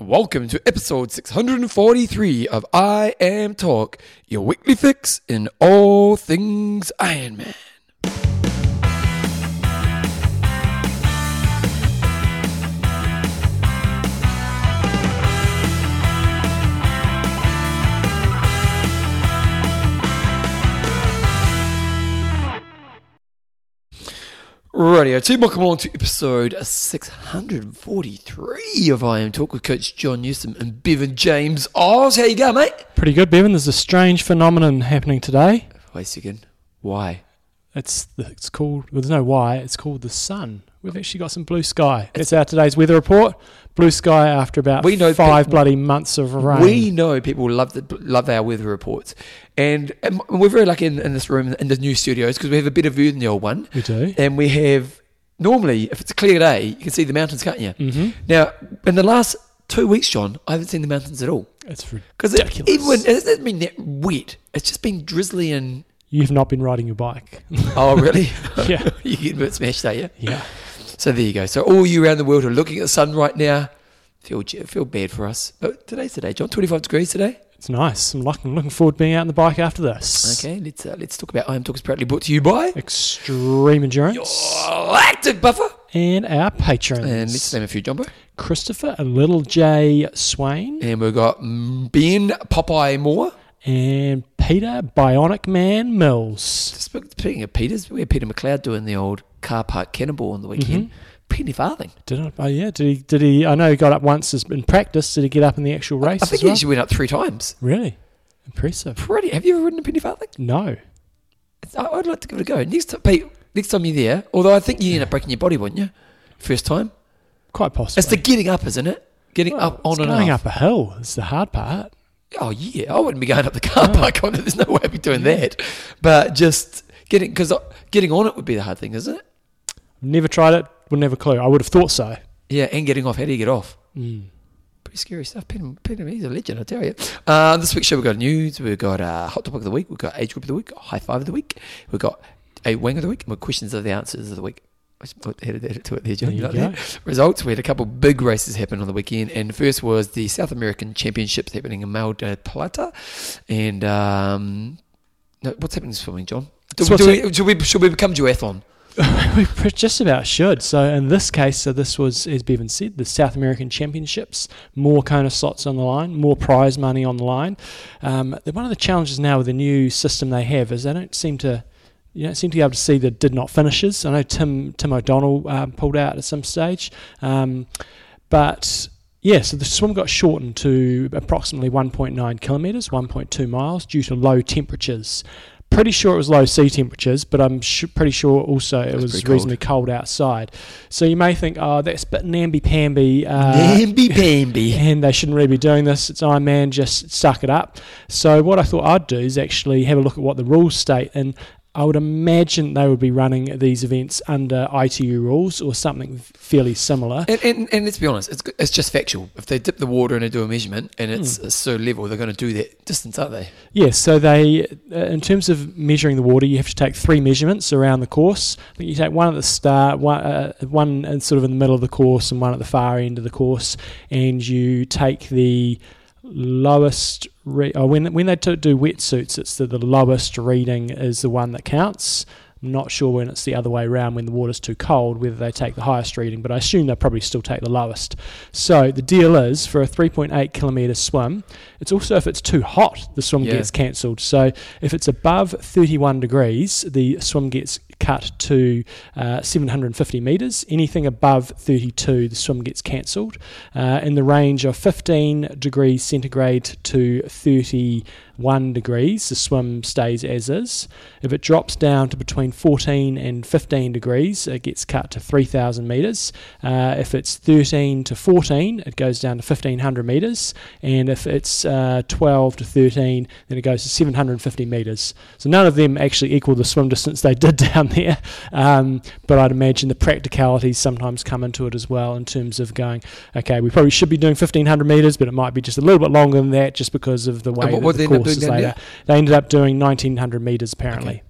Welcome to episode 643 of IMTalk, your weekly fix in all things Ironman. Radio team, welcome along to episode 643 of IMTalk with Coach John Newsom and Bevan James Oz. How you going, mate? Pretty good, Bevan. There's a strange phenomenon happening today. Wait a second. Why? It's it's called. Well, there's no why. It's called the sun. We've actually got some blue sky. It's our today's weather report. Blue sky after about We know five people- bloody months of rain. We know people love the, love our weather reports, and, and we're very lucky in, in this room in the new studios because we have a better view than the old one, we do. and we have normally if it's a clear day you can see the mountains, can't you? Mm-hmm. Now, in the last two weeks, John, I haven't seen the mountains at all It's because ridiculous. even when it hasn't been that wet, it's just been drizzly and You've not been riding your bike. oh really? yeah. you get a bit smashed, are you? Yeah. So there you go. So all you around the world are looking at the sun right now. Feel feel bad for us. But today's today, John. Twenty five degrees today. It's nice. I'm looking, looking forward to being out on the bike after this. Okay, let's uh, let's talk about I am talking proudly brought to you by Extreme endurance your active buffer. and our patrons. And let's name a few, Jumbo. Christopher, a little J Swain, And we've got Ben Popeye Moore. And Peter Bionic Man Mills. Speaking of Peters, we had Peter McLeod doing the old car park cannonball on the weekend. Mm-hmm. Penny farthing. Did I? Oh yeah. Did he? Did he? I know he got up once as- in practice. Did he get up in the actual race I think as he well? actually went up three times. Really impressive. Pretty. Have you ever ridden a penny farthing? No. I- I'd like to give it a go. Next time, Pete, next time you're there, although I think you end up breaking your body, wouldn't you? First time. Quite possible. It's the getting up, isn't it? Getting Well, up on it's and going off. up a hill. It's the hard part. Oh yeah, I wouldn't be going up the car park on it. There's no way I'd be doing that. But just getting because getting on it would be the hard thing, isn't it? Never tried it. Would never clue. I would have thought so. Yeah, and getting off. How do you get off? Mm. Pretty scary stuff. Peter, Peter, he's a legend, I tell you. Uh, this week's show, we've got news, we've got uh, hot topic of the week, we've got age group of the week, high five of the week, we've got a wing of the week, and we've questions of the answers of the week. Put headed that to it there, John. There you like go. Results. We had a couple of big races happen on the weekend, and the first was the South American Championships happening in Mar del Plata, and um, no, what's happening this morning, John? Do, So do we, should we should we become duathlon? we just about should. So in this case, so this was, as Bevan said, the South American Championships. More Kona slots on the line, more prize money on the line. Um, one of the challenges now with the new system they have is they don't seem to. You don't seem to be able to see the did not finishes. I know Tim Tim O'Donnell um, pulled out at some stage, um, but yeah, so the swim got shortened to approximately 1.9 kilometres, 1.2 miles, due to low temperatures. Pretty sure it was low sea temperatures, but I'm sh- pretty sure also it That's was cold. reasonably cold outside. So you may think, oh, that's a bit namby-pamby. Uh, Namby pamby. and they shouldn't really be doing this. It's Ironman, just suck it up. So what I thought I'd do is actually have a look at what the rules state, and I would imagine they would be running these events under ITU rules or something fairly similar. And, and, and let's be honest, it's, it's just factual. If they dip the water and they do a measurement and it's Hmm. so level, they're going to do that distance, aren't they? Yes, so they, uh, in terms of measuring the water, you have to take three measurements around the course. I think you take one at the start, one, uh, one sort of in the middle of the course, and one at the far end of the course, and you take the lowest. Re- oh, when when they t- do wetsuits, it's the, the lowest reading is the one that counts. I'm not sure when it's the other way around when the water's too cold whether they take the highest reading, but I assume they'll probably still take the lowest. So the deal is for a 3.8 kilometre swim, it's also if it's too hot, the swim Yeah. gets cancelled. So if it's above 31 degrees, the swim gets cut to uh, 750 metres. Anything above 32, the swim gets cancelled. Uh, in the range of 15 degrees centigrade to 31 degrees, the swim stays as is. If it drops down to between 14 and 15 degrees, it gets cut to 3,000 metres. Uh, if it's 13 to 14, it goes down to 1,500 metres. And if it's uh, 12 to 13, then it goes to 750 metres. So none of them actually equal the swim distance they did down there. Um, but I'd imagine the practicalities sometimes come into it as well in terms of going, okay, we probably should be doing 1,500 metres, but it might be just a little bit longer than that just because of the way what- that the they end up course is laid out. They ended up doing 1,900 metres apparently.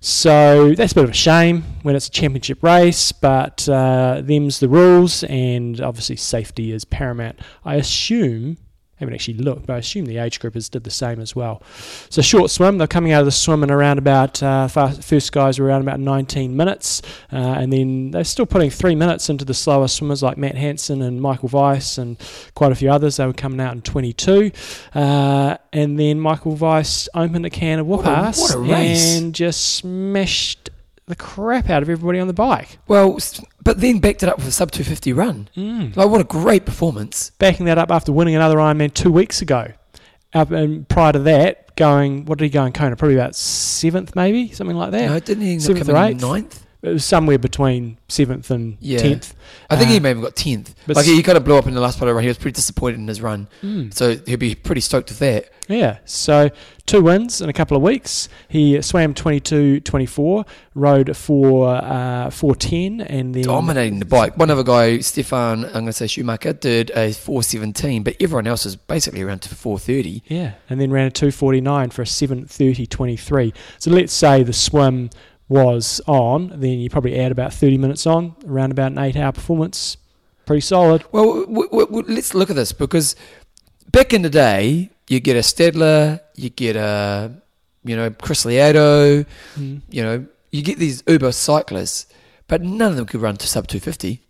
So that's a bit of a shame when it's a championship race, but uh, them's the rules, and obviously safety is paramount. I assume haven't actually looked, but I assume the age groupers did the same as well. So short swim, they're coming out of the swim in around about uh, fast, first guys were around about 19 minutes, uh, and then they're still putting three minutes into the slower swimmers like Matt Hanson and Michael Weiss and quite a few others. They were coming out in 22, uh, and then Michael Weiss opened a can of whoop What a- what a and just smashed the crap out of everybody on the bike. Well, but then backed it up with a sub 250 run. Mm. Like, what a great performance. backing that up after winning another Ironman two weeks ago. Up and prior to that, going what did he go in Kona? Probably about seventh, maybe something like that. No, didn't he Seventh or eighth? ninth? It was somewhere between seventh and Yeah. tenth. I think Uh, he may have got 10th. but Like, he kind of blew up in the last part of the run. He was pretty disappointed in his run. Mm. So he'll be pretty stoked with that. Yeah, so two wins in a couple of weeks. He swam 22 24, rode for uh, 410, and then. Dominating the bike. One other guy, Stefan, I'm going to say Schumacher, did a 417, but everyone else was basically around to 430. Yeah, and then ran a 249 for a 730.23. So let's say the swim was on, then you probably add about 30 minutes on, around about an eight hour performance. Pretty solid. Well, w- w- w- let's look at this because back in the day, you get a Stadler, you get a, you know, Chris Lieto, Mm. you know, you get these Uber cyclists, but none of them could run to sub 250.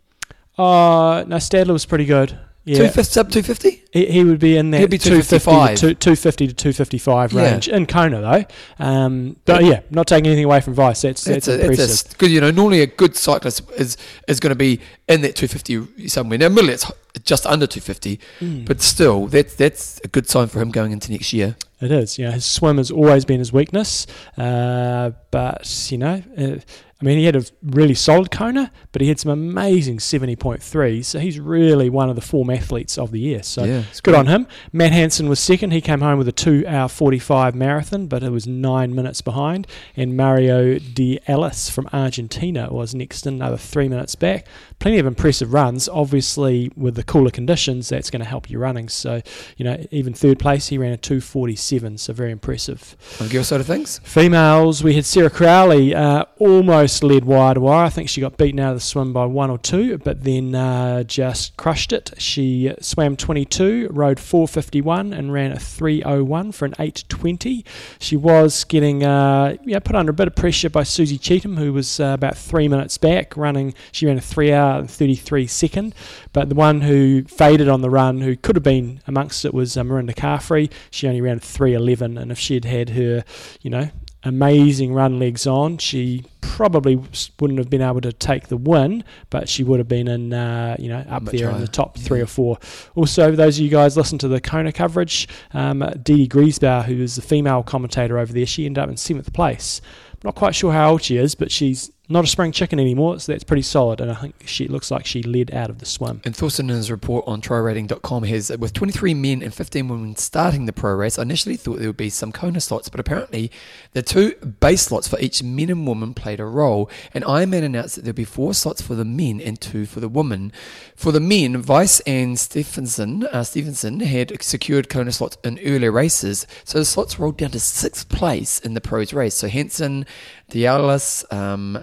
Uh, no, Stadler was pretty good. Yeah, 250, sub 250? he, he would be in that He'd be 250 255. to, two- 250 to 255 Yeah. range in Kona though. Um, but yeah, not taking anything away from Weiss. That's that's, impressive. because you know normally a good cyclist is is going to be in that 250 somewhere. Now, middle it's just under 250, Mm. but still that's that's a good sign for him going into next year. It is. You know, his swim has always been his weakness. Uh, but, you know, uh, I mean, he had a really solid Kona, but he had some amazing 70.3s. So he's really one of the form athletes of the year. So yeah, it's good on him. Matt Hanson was second. He came home with a 2 hour 45 marathon, but it was nine minutes behind. And Mario De Elias from Argentina was next another three minutes back. Plenty of impressive runs. Obviously, with the cooler conditions, that's going to help you running. So, you know, even third place, he ran a 247, so very impressive. On girl side of things, Females, we had Sarah Crowley uh, almost led wire to wire. I think she got beaten out of the swim by one or two, but then uh, just crushed it. She swam 22, rode 451, and ran a 301 for an 820. She was getting uh, yeah put under a bit of pressure by Susie Cheetham, who was uh, about three minutes back running. She ran a three hour and 33 second, but the one who faded on the run, who could have been amongst it, was uh, Mirinda Carfrae. She only ran 311, and if she'd had her, you know, amazing run legs on. She probably wouldn't have been able to take the win, but she would have been in, uh, you know, up Much there in the top three or four. Also, those of you guys listen to the Kona coverage, um, Dede Griesbauer, who is the female commentator over there, she ended up in seventh place. Not quite sure how old she is, but she's not a spring chicken anymore, so that's pretty solid. And I think she looks like she led out of the swim. and Thorsten in his report on trirating.com has with 23 men and 15 women starting the pro race. I initially thought there would be some Kona slots, but apparently the two base slots for each men and woman played a role. And Ironman announced that there'll be four slots for the men and two for the women. For the men, Weiss and Stephenson, uh, Stevenson had secured Kona slots in earlier races, so the slots rolled down to sixth place in the pros race. So Hanson, Dialis, um,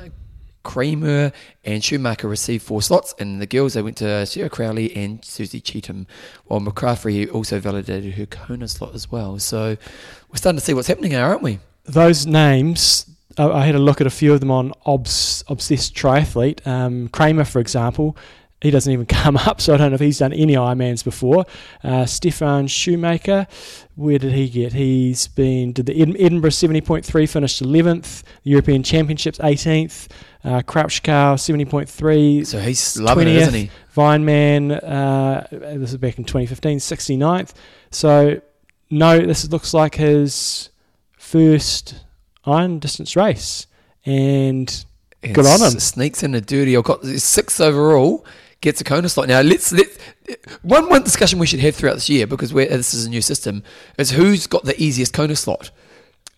Kramer and Schumacher received four slots, and the girls they went to Sarah Crowley and Susie Cheetham, while McCaffrey also validated her Kona slot as well. So we're starting to see what's happening here, aren't we? those names, I had a look at a few of them on Obs, Obsessed Triathlete. Um, Kramer, for example, he doesn't even come up, so I don't know if he's done any Ironmans before. Uh, Stefan Schumacher, where did he get? He's been did the Ed- Edinburgh seventy point three, finished eleventh. European Championships eighteenth. Uh, Kraichgau seventy point three. So he's loving it, 20th. isn't he? Vineman, uh, this is back in 2015, 69th. So, no, this looks like his first iron distance race. And And Good on him. Sneaks in a dirty. I've got six overall. Gets a Kona slot. Now let's let one one discussion we should have throughout this year because we're, this is a new system is who's got the easiest Kona slot.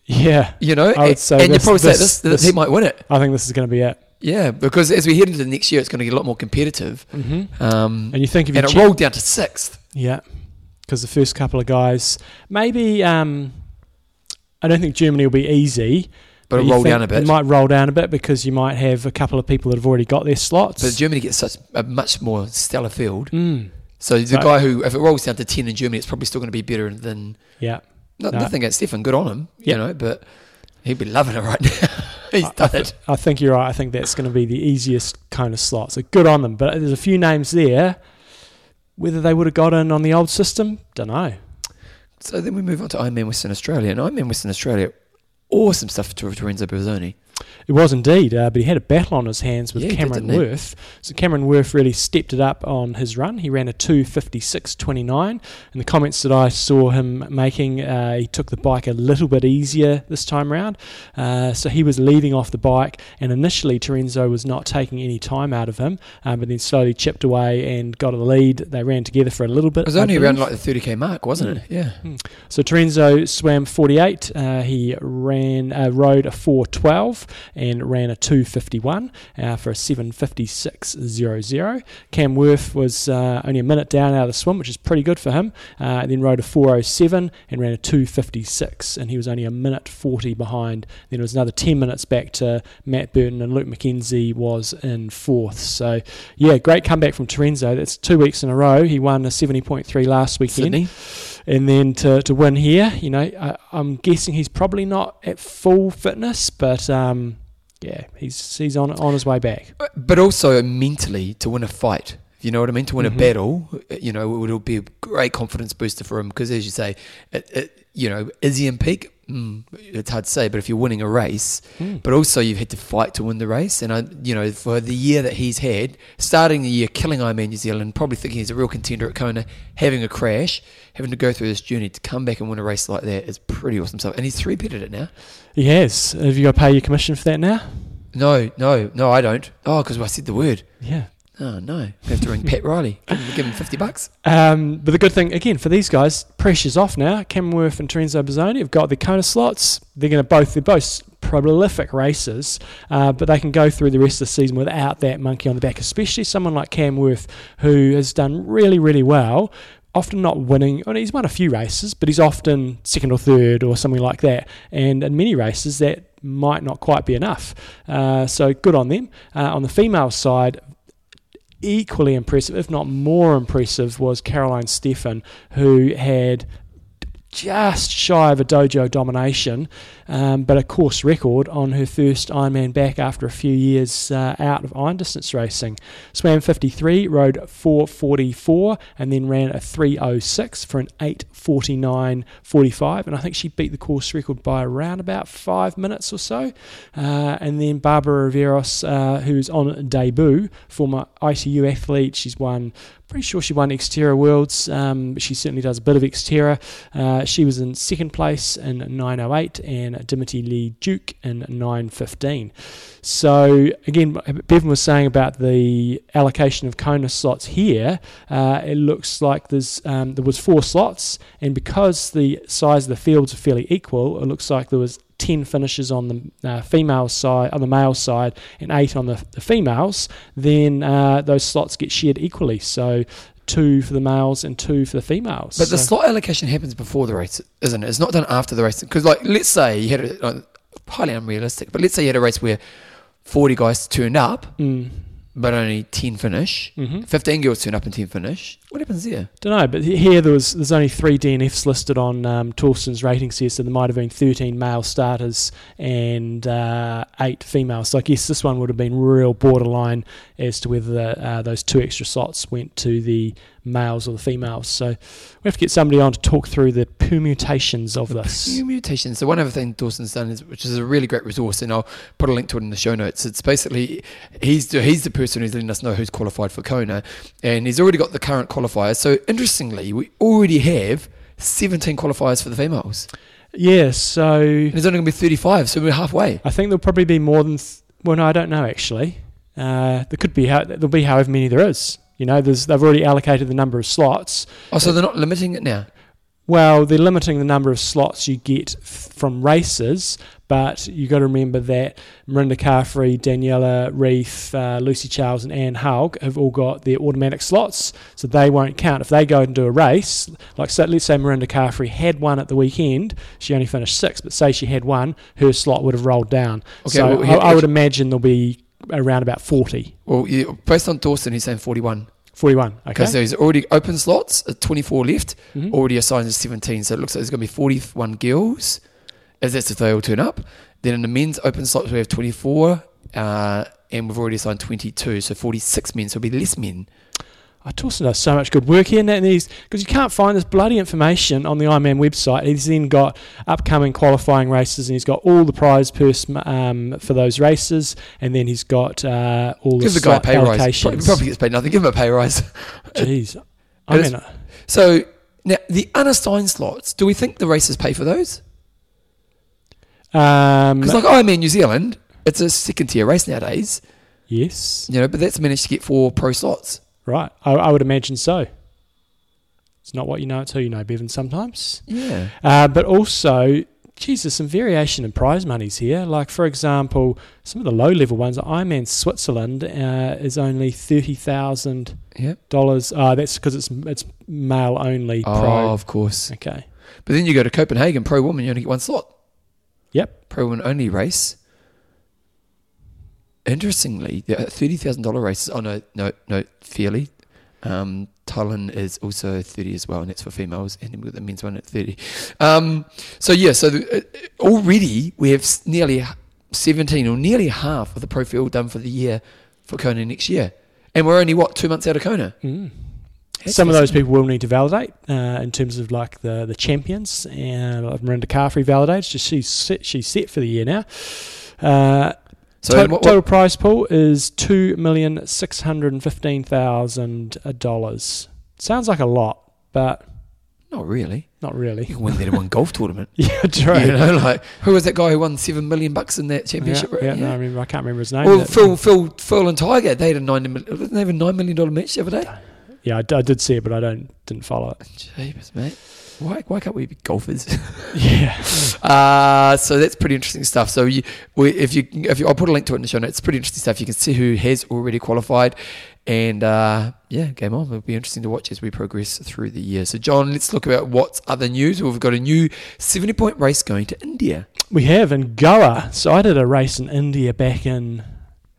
Yeah, You know, I would and, say and you this- probably say this- this, this- he might win it. I think this is going to be it. Yeah, because as we head into the next year, it's going to get a lot more competitive. Mm-hmm. Um, And you think if you and it rolled down to sixth. Yeah, because the first couple of guys, maybe um, I don't think Germany will be easy, but it'll roll down a bit. It might roll down a bit because you might have a couple of people that have already got their slots. But Germany gets such a much more stellar field. Mm, So the So- guy who, if it rolls down to ten in Germany, it's probably still going to be better than yeah. No, No. nothing against Stefan. Good on him, Yeah. you know. But he'd be loving it right now. He's I- done it. I think you're right. I think that's going to be the easiest kind of slot. So good on them. But there's a few names there. Whether they would have got in on the old system, don't know. So then we move on to Ironman Western Australia, and Ironman Western Australia, awesome stuff for Terenzo Bozzone. It was indeed, uh, but he had a battle on his hands with Yeah, Cameron didn't? Wurf. So Cameron Wurf really stepped it up on his run. He ran a 256.29. And the comments that I saw him making, uh, he took the bike a little bit easier this time round. Uh, so he was leaving off the bike, and initially Terenzo was not taking any time out of him, um, but then slowly chipped away and got a lead. They ran together for a little bit. It was I only around like the 30k mark, wasn't it? Yeah. So Terenzo swam 48. Uh, he ran uh, rode a 412 and ran a 251 uh, for a 756.00. Cam Wurf was uh, only a minute down out of the swim, which is pretty good for him. Uh, then rode a 407 and ran a 256, and he was only a minute 40 behind. Then it was another 10 minutes back to Matt Burton, and Luke McKenzie was in fourth. So yeah, great comeback from Terenzo. That's two weeks in a row. He won a 70.3 last weekend Sydney. And then to, to win here, you know, I, I'm guessing he's probably not at full fitness, but um, yeah, he's he's on on his way back. But also mentally to win a fight. You know what I mean? To win Mhm. a battle, you know, it would be a great confidence booster for him because, as you say, it, it, you know, is he in peak? Mm, it's hard to say. But if you're winning a race, Mm. but also you've had to fight to win the race, and I, you know, for the year that he's had, starting the year killing Ironman New Zealand, probably thinking he's a real contender at Kona, having a crash, having to go through this journey to come back and win a race like that is pretty awesome stuff. And he's three pitted it now. He has. Have you got to pay your commission for that now? No, no, no, I don't. Oh, because I said the word. Yeah. Oh no, I have to ring Pat Riley. Give him, give him fifty bucks. Um, but the good thing, again, for these guys, pressure's off now. Cameron Wurf and Terenzo Bozzone have got their Kona slots. They're going to both, they're both prolific racers, uh, but they can go through the rest of the season without that monkey on the back, especially someone like Cam Wurf, who has done really, really well. Often not winning, I mean, he's won a few races, but he's often second or third or something like that. And in many races, that might not quite be enough. Uh, so good on them. Uh, on the female side, equally impressive, if not more impressive, was Caroline Stefan, who had just shy of a dojo domination, um, but a course record on her first Ironman back after a few years uh, out of iron distance racing. Swam 53, rode 444, and then ran a 306 for an 849.45. And I think she beat the course record by around about five minutes or so. Uh, and then Barbara Riveros, uh, who's on debut, former ITU athlete, she's won pretty sure she won Xterra Worlds. Um, she certainly does a bit of Xterra. Uh, she was in second place in 908 and Dimity Lee Duke in 915. So again, Bevan was saying about the allocation of Kona slots here. Uh, it looks like there's um, there was four slots, and because the size of the fields are fairly equal, it looks like there was 10 finishes on the uh, female side, on the male side, and eight on the, the females, then uh, those slots get shared equally. So two for the males and two for the females. But the slot allocation happens before the race, isn't it? It's not done after the race. Because, like, let's say you had a highly unrealistic, but let's say you had a race where forty guys turned up, Mm. But only ten finish. hmm Fifteen girls turn up and ten finish. What happens there? Don't know, but here there was there's only three DNFs listed on um, Torsten's ratings here, so there might have been 13 male starters and uh, eight females. So I guess this one would have been real borderline as to whether uh, those two extra slots went to the males or the females. So we have to get somebody on to talk through the permutations of this. Few mutations. So one other thing Dawson's done is, which is a really great resource, and I'll put a link to it in the show notes. It's basically he's the, he's the person who's letting us know who's qualified for Kona, and he's already got the current qualifiers. So interestingly, we already have 17 qualifiers for the females. Yeah, so And there's only going to be 35, so we're halfway. I think there'll probably be more than. Th- well, no, I don't know actually. Uh, there could be how there'll be however many there is. You know, there's they've already allocated the number of slots. Oh, so they're not limiting it now. Well, they're limiting the number of slots you get f- from races, but you've got to remember that Mirinda Carfrae, Daniela Ryf, uh, Lucy Charles, and Anne Haug have all got their automatic slots, so they won't count. If they go and do a race, like so, let's say Mirinda Carfrae had one at the weekend, she only finished sixth, but say she had one, her slot would have rolled down. Okay, so well, I, I would imagine there'll be around about 40. Well, yeah, based on Dawson, he's saying 41. 41, okay? Because there's already open slots, uh, 24 left, Mhm. already assigned as 17. So it looks like there's going to be 41 girls, as that's if they all turn up. Then in the men's open slots, we have 24, uh, and we've already assigned 22. So 46 men, so it'll be less men. Oh, Torsten does so much good work here, and he's because you can't find this bloody information on the Ironman website. He's then got upcoming qualifying races, and he's got all the prize purse um, for those races, and then he's got uh, all the Give the guy a pay rise. Probably, probably gets paid nothing. Give him a pay rise. Jeez, I mean, uh, So now the unassigned slots. Do we think the races pay for those? um, Because like Ironman New Zealand, it's a second tier race nowadays. yes, You know, but that's managed to get four pro slots. Right. I, I would imagine so. It's not what you know; it's who you know, Bevan. Sometimes. Yeah. Uh, but also, geez, there's some variation in prize monies here. Like, for example, some of the low level ones, Ironman Switzerland uh, is only $30,000. Yep. Uh, that's because it's it's male only Oh, pro. of course. Okay. But then you go to Copenhagen, pro woman, you only get one slot. Yep. Pro woman only race. Interestingly, the thirty thousand dollar races. Oh no, no, no, fairly. Um, Thailand is also thirty as well, and that's for females, and then we've got the men's one at thirty. Um, so yeah, so the, uh, already we have nearly seventeen or nearly half of the pro field done for the year for Kona next year, and we're only what two months out of Kona. Mm. Some of those people will need to validate uh, in terms of like the, the champions. And Mirinda Carfrae validates. Just she's set, she's set for the year now. Uh, So to- what- total prize pool is two million six hundred and fifteen thousand dollars. Sounds like a lot, but not really. not You really. can win that in one golf tournament. Yeah, true. You know, like who was that guy who won seven million bucks in that championship? Yeah, right? yeah, No, I remember. I can't remember his name. Well, Phil, Phil, Phil, and Tiger, they had a nine million. Didn't they have a nine million dollar match the other day? yeah, I, d- I did see it, but I don't didn't follow it. Jeepers, mate. Why, why can't we be golfers? Yeah, uh, so that's pretty interesting stuff. So you, we, if you, if you, I'll put a link to it in the show notes. It's pretty interesting stuff. You can see who has already qualified, and uh, yeah, game on. It'll be interesting to watch as we progress through the year. So, John, let's look about what's other news. We've got a new seventy-point race going to India. we have in Goa. So I did a race in India back in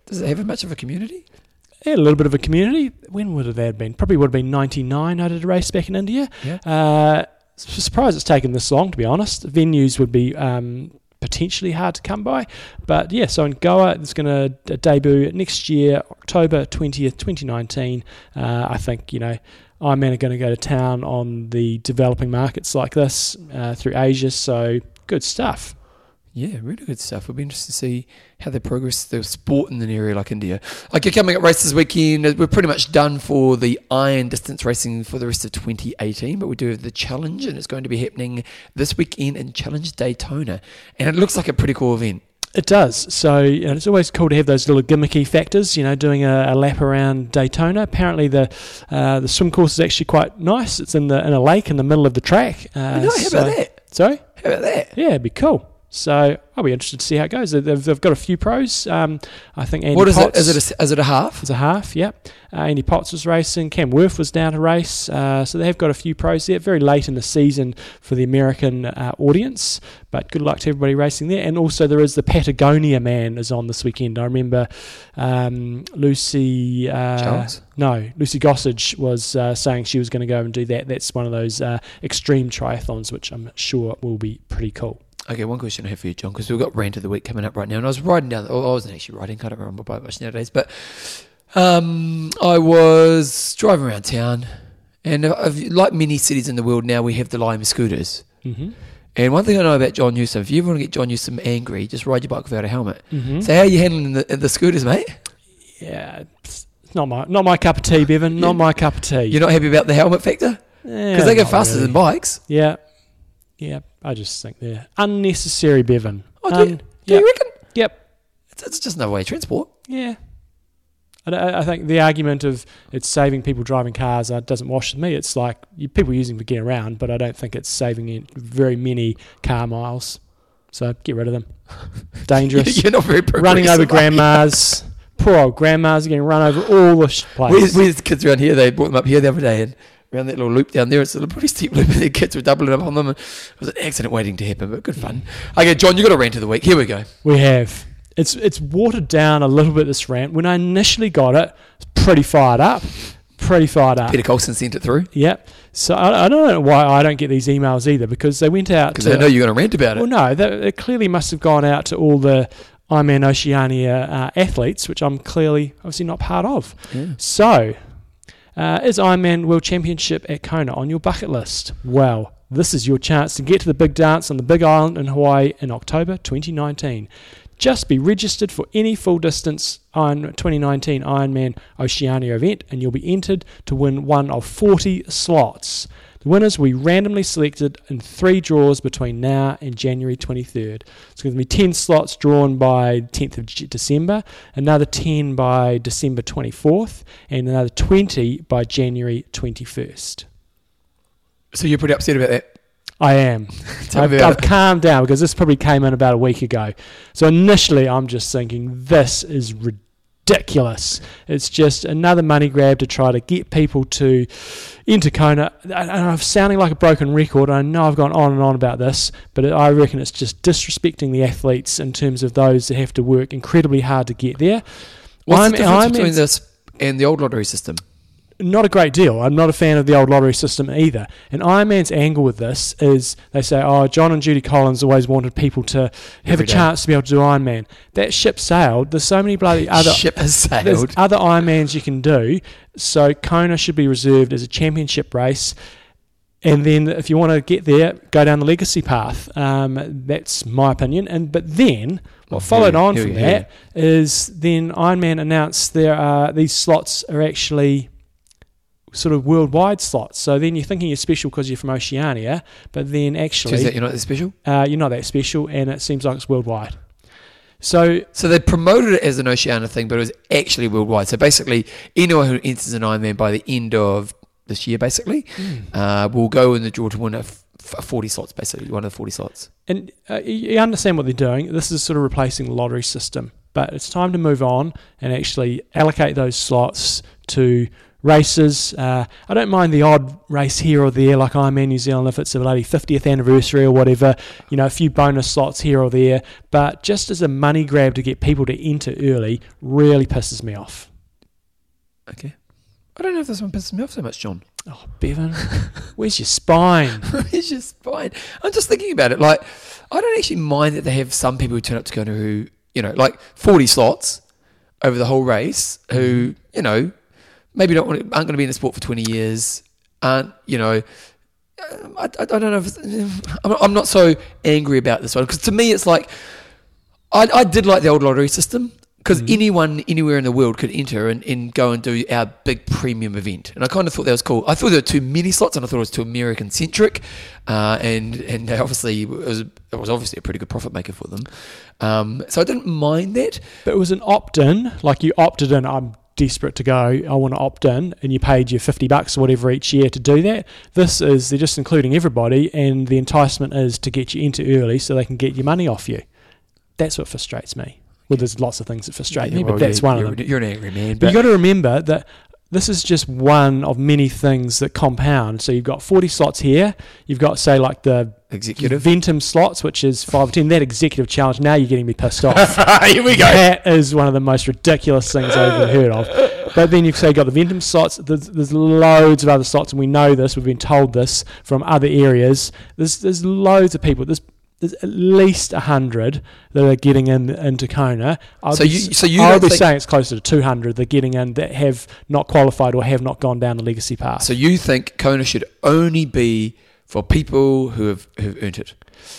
Does it have much of a community? yeah, a little bit of a community. When would it have that been? Probably would have been '99. I did a race back in India. Yeah. Uh, surprised it's taken this long, to be honest. Venues would be um, potentially hard to come by. But yeah, so in Goa, it's going to debut next year, October 20th, 2019. Uh, I think, you know, are going to go to town on the developing markets like this uh, through Asia. So good stuff. Yeah, really good stuff. It'll be interesting to see how they progress the sport in an area like India. Okay, coming up races weekend, we're pretty much done for the iron distance racing for the rest of 2018, but we do have the challenge, and it's going to be happening this weekend in Challenge Daytona, and it looks like a pretty cool event. It does. So you know, it's always cool to have those little gimmicky factors. You know, doing a, a lap around Daytona. Apparently, the uh, the swim course is actually quite nice. It's in the in a lake in the middle of the track. Uh, no, how so- about that? Sorry. How about that? Yeah, it'd be cool. So I'll be interested to see how it goes. They've, they've got a few pros. Um, I think Andy what is Potts it? Is it a, is it a half? is a half. Yep. Uh, Andy Potts was racing. Cam Wurf was down to race. Uh, so they have got a few pros there. Very late in the season for the American uh, audience, but good luck to everybody racing there. And also there is the Patagonia man is on this weekend. I remember um, Lucy. Uh, Charles? No, Lucy Gossage was uh, saying she was going to go and do that. That's one of those uh, extreme triathlons, which I'm sure will be pretty cool. Okay, one question I have for you, John, because we've got rant of the week coming up right now, and I was riding down. Oh, I wasn't actually riding. I don't remember by much nowadays, but um, I was driving around town, and I've, like many cities in the world now, we have the Lime scooters. Mm-hmm. And one thing I know about John Newsom, if you ever want to get John Newsom angry, just ride your bike without a helmet. Mm-hmm. So how are you handling the, the scooters, mate? yeah, it's not my not my cup of tea, Bevan. Not Yeah. my cup of tea. You're not happy about the helmet factor because they go faster than bikes. Yeah, yeah. I just think they're unnecessary, Bevan. Oh, do you- Do yep. you reckon? Yep. It's, it's just another way of transport. Yeah. I, I think the argument of it's saving people driving cars uh, doesn't wash with me. It's like you, people using to get around, but I don't think it's saving in very many car miles. So get rid of them. Dangerous. You're not very Running over progressive, are you? grandmas. Poor old grandmas are getting run over all the Where's, place. where's the kids around here? They brought them up here the other day and around that little loop down there. It's a pretty steep loop, and the kids were doubling up on them. And it was an accident waiting to happen, but good fun. Okay, John, you got a rant of the week. Here we go. We have. It's it's watered down a little bit this rant. When I initially got it, it's pretty fired up. Pretty fired up. Peter Colson sent it through Yep. So I, I don't know why I don't get these emails either because they went out because to. I know you're going to rant about it. well, no, they, it clearly must have gone out to all the Ironman Oceania uh, athletes, which I'm clearly obviously not part of. Yeah. So, uh, is Ironman World Championship at Kona on your bucket list? Well, this is your chance to get to the big dance on the Big Island in Hawaii in October 2019. Just be registered for any full distance Iron 2019 Ironman Oceania event, and you'll be entered to win one of 40 slots. The winners will be randomly selected in three draws between now and January 23rd. It's going to be 10 slots drawn by 10th of December, another 10 by December 24th, and another 20 by January 21st. So you're pretty upset about that. I am. I've, I've calmed down because this probably came in about a week ago. So initially, I'm just thinking this is ridiculous. It's just another money grab to try to get people to into Kona. And I'm sounding like a broken record. I know I've gone on and on about this, but I reckon it's just disrespecting the athletes in terms of those that have to work incredibly hard to get there. What's I'm- the difference I'm between this and the old lottery system? Not a great deal. I'm not a fan of the old lottery system either. And Ironman's angle with this is they say, oh, John and Judy Collins always wanted people to have Every a day. chance to be able to do Ironman. That ship sailed. There's so many bloody other. Ship has sailed. other Ironmans you can do. So Kona should be reserved as a championship race. And then if you want to get there, go down the legacy path. Um, that's my opinion. And but then what followed on from that is then Ironman announced there are these slots are actually sort of worldwide slots. So then you're thinking you're special because you're from Oceania, but then actually out you're not that special. uh, you're not that special, and it seems like it's worldwide. So So they promoted it as an Oceania thing, but it was actually worldwide. So basically, anyone who enters an Ironman by the end of this year, basically, uh, will go in the draw to win a f- f- 40 slots, basically, one of the 40 slots. And uh, you understand what they're doing. This is sort of replacing the lottery system. But it's time to move on and actually allocate those slots to races. Uh, I don't mind the odd race here or there, like Ironman New Zealand, if it's a bloody 50th anniversary or whatever, you know, a few bonus slots here or there. But just as a money grab to get people to enter early really pisses me off. Okay. I don't know if this one pisses me off so much, John. Oh, Bevan, where's your spine? where's your spine? I'm just thinking about it. Like, I don't actually mind that they have some people who turn up to go to who, you know, like 40 slots over the whole race who, you know, maybe don't want to, aren't going to be in the sport for 20 years, aren't, you know, I, I, I don't know if I'm not, I'm not so angry about this one because to me it's like I, I did like the old lottery system because anyone anywhere in the world could enter and, and go and do our big premium event. And I kind of thought that was cool. I thought there were too many slots and I thought it was too American centric uh, and and obviously it was it was obviously a pretty good profit maker for them. Um, so I didn't mind that. But it was an opt in, like you opted in. I'm desperate to go. I want to opt in, and you paid your 50 bucks or whatever each year to do that. This is, they're just including everybody, and the enticement is to get you into early so they can get your money off you. That's what frustrates me. Well, there's lots of things that frustrate me, Well, but that's one of them. you're an angry man But but you've got to remember that this is just one of many things that compound. So you've got 40 slots here. You've got, say, like the executive Ventum slots, which is 5 or 10. That executive challenge, now you're getting me pissed off. here we go That is one of the most ridiculous things I've ever heard of. But then you've say got the Ventum slots. There's, there's loads of other slots, and we know this. We've been told this from other areas. There's there's loads of people. There's there's at least hundred that are getting in into Kona. I'll So be, you- so you I'll be saying it's closer to two hundred that are getting in that have not qualified or have not gone down the legacy path. So you think Kona should only be for people who have, who have earned it,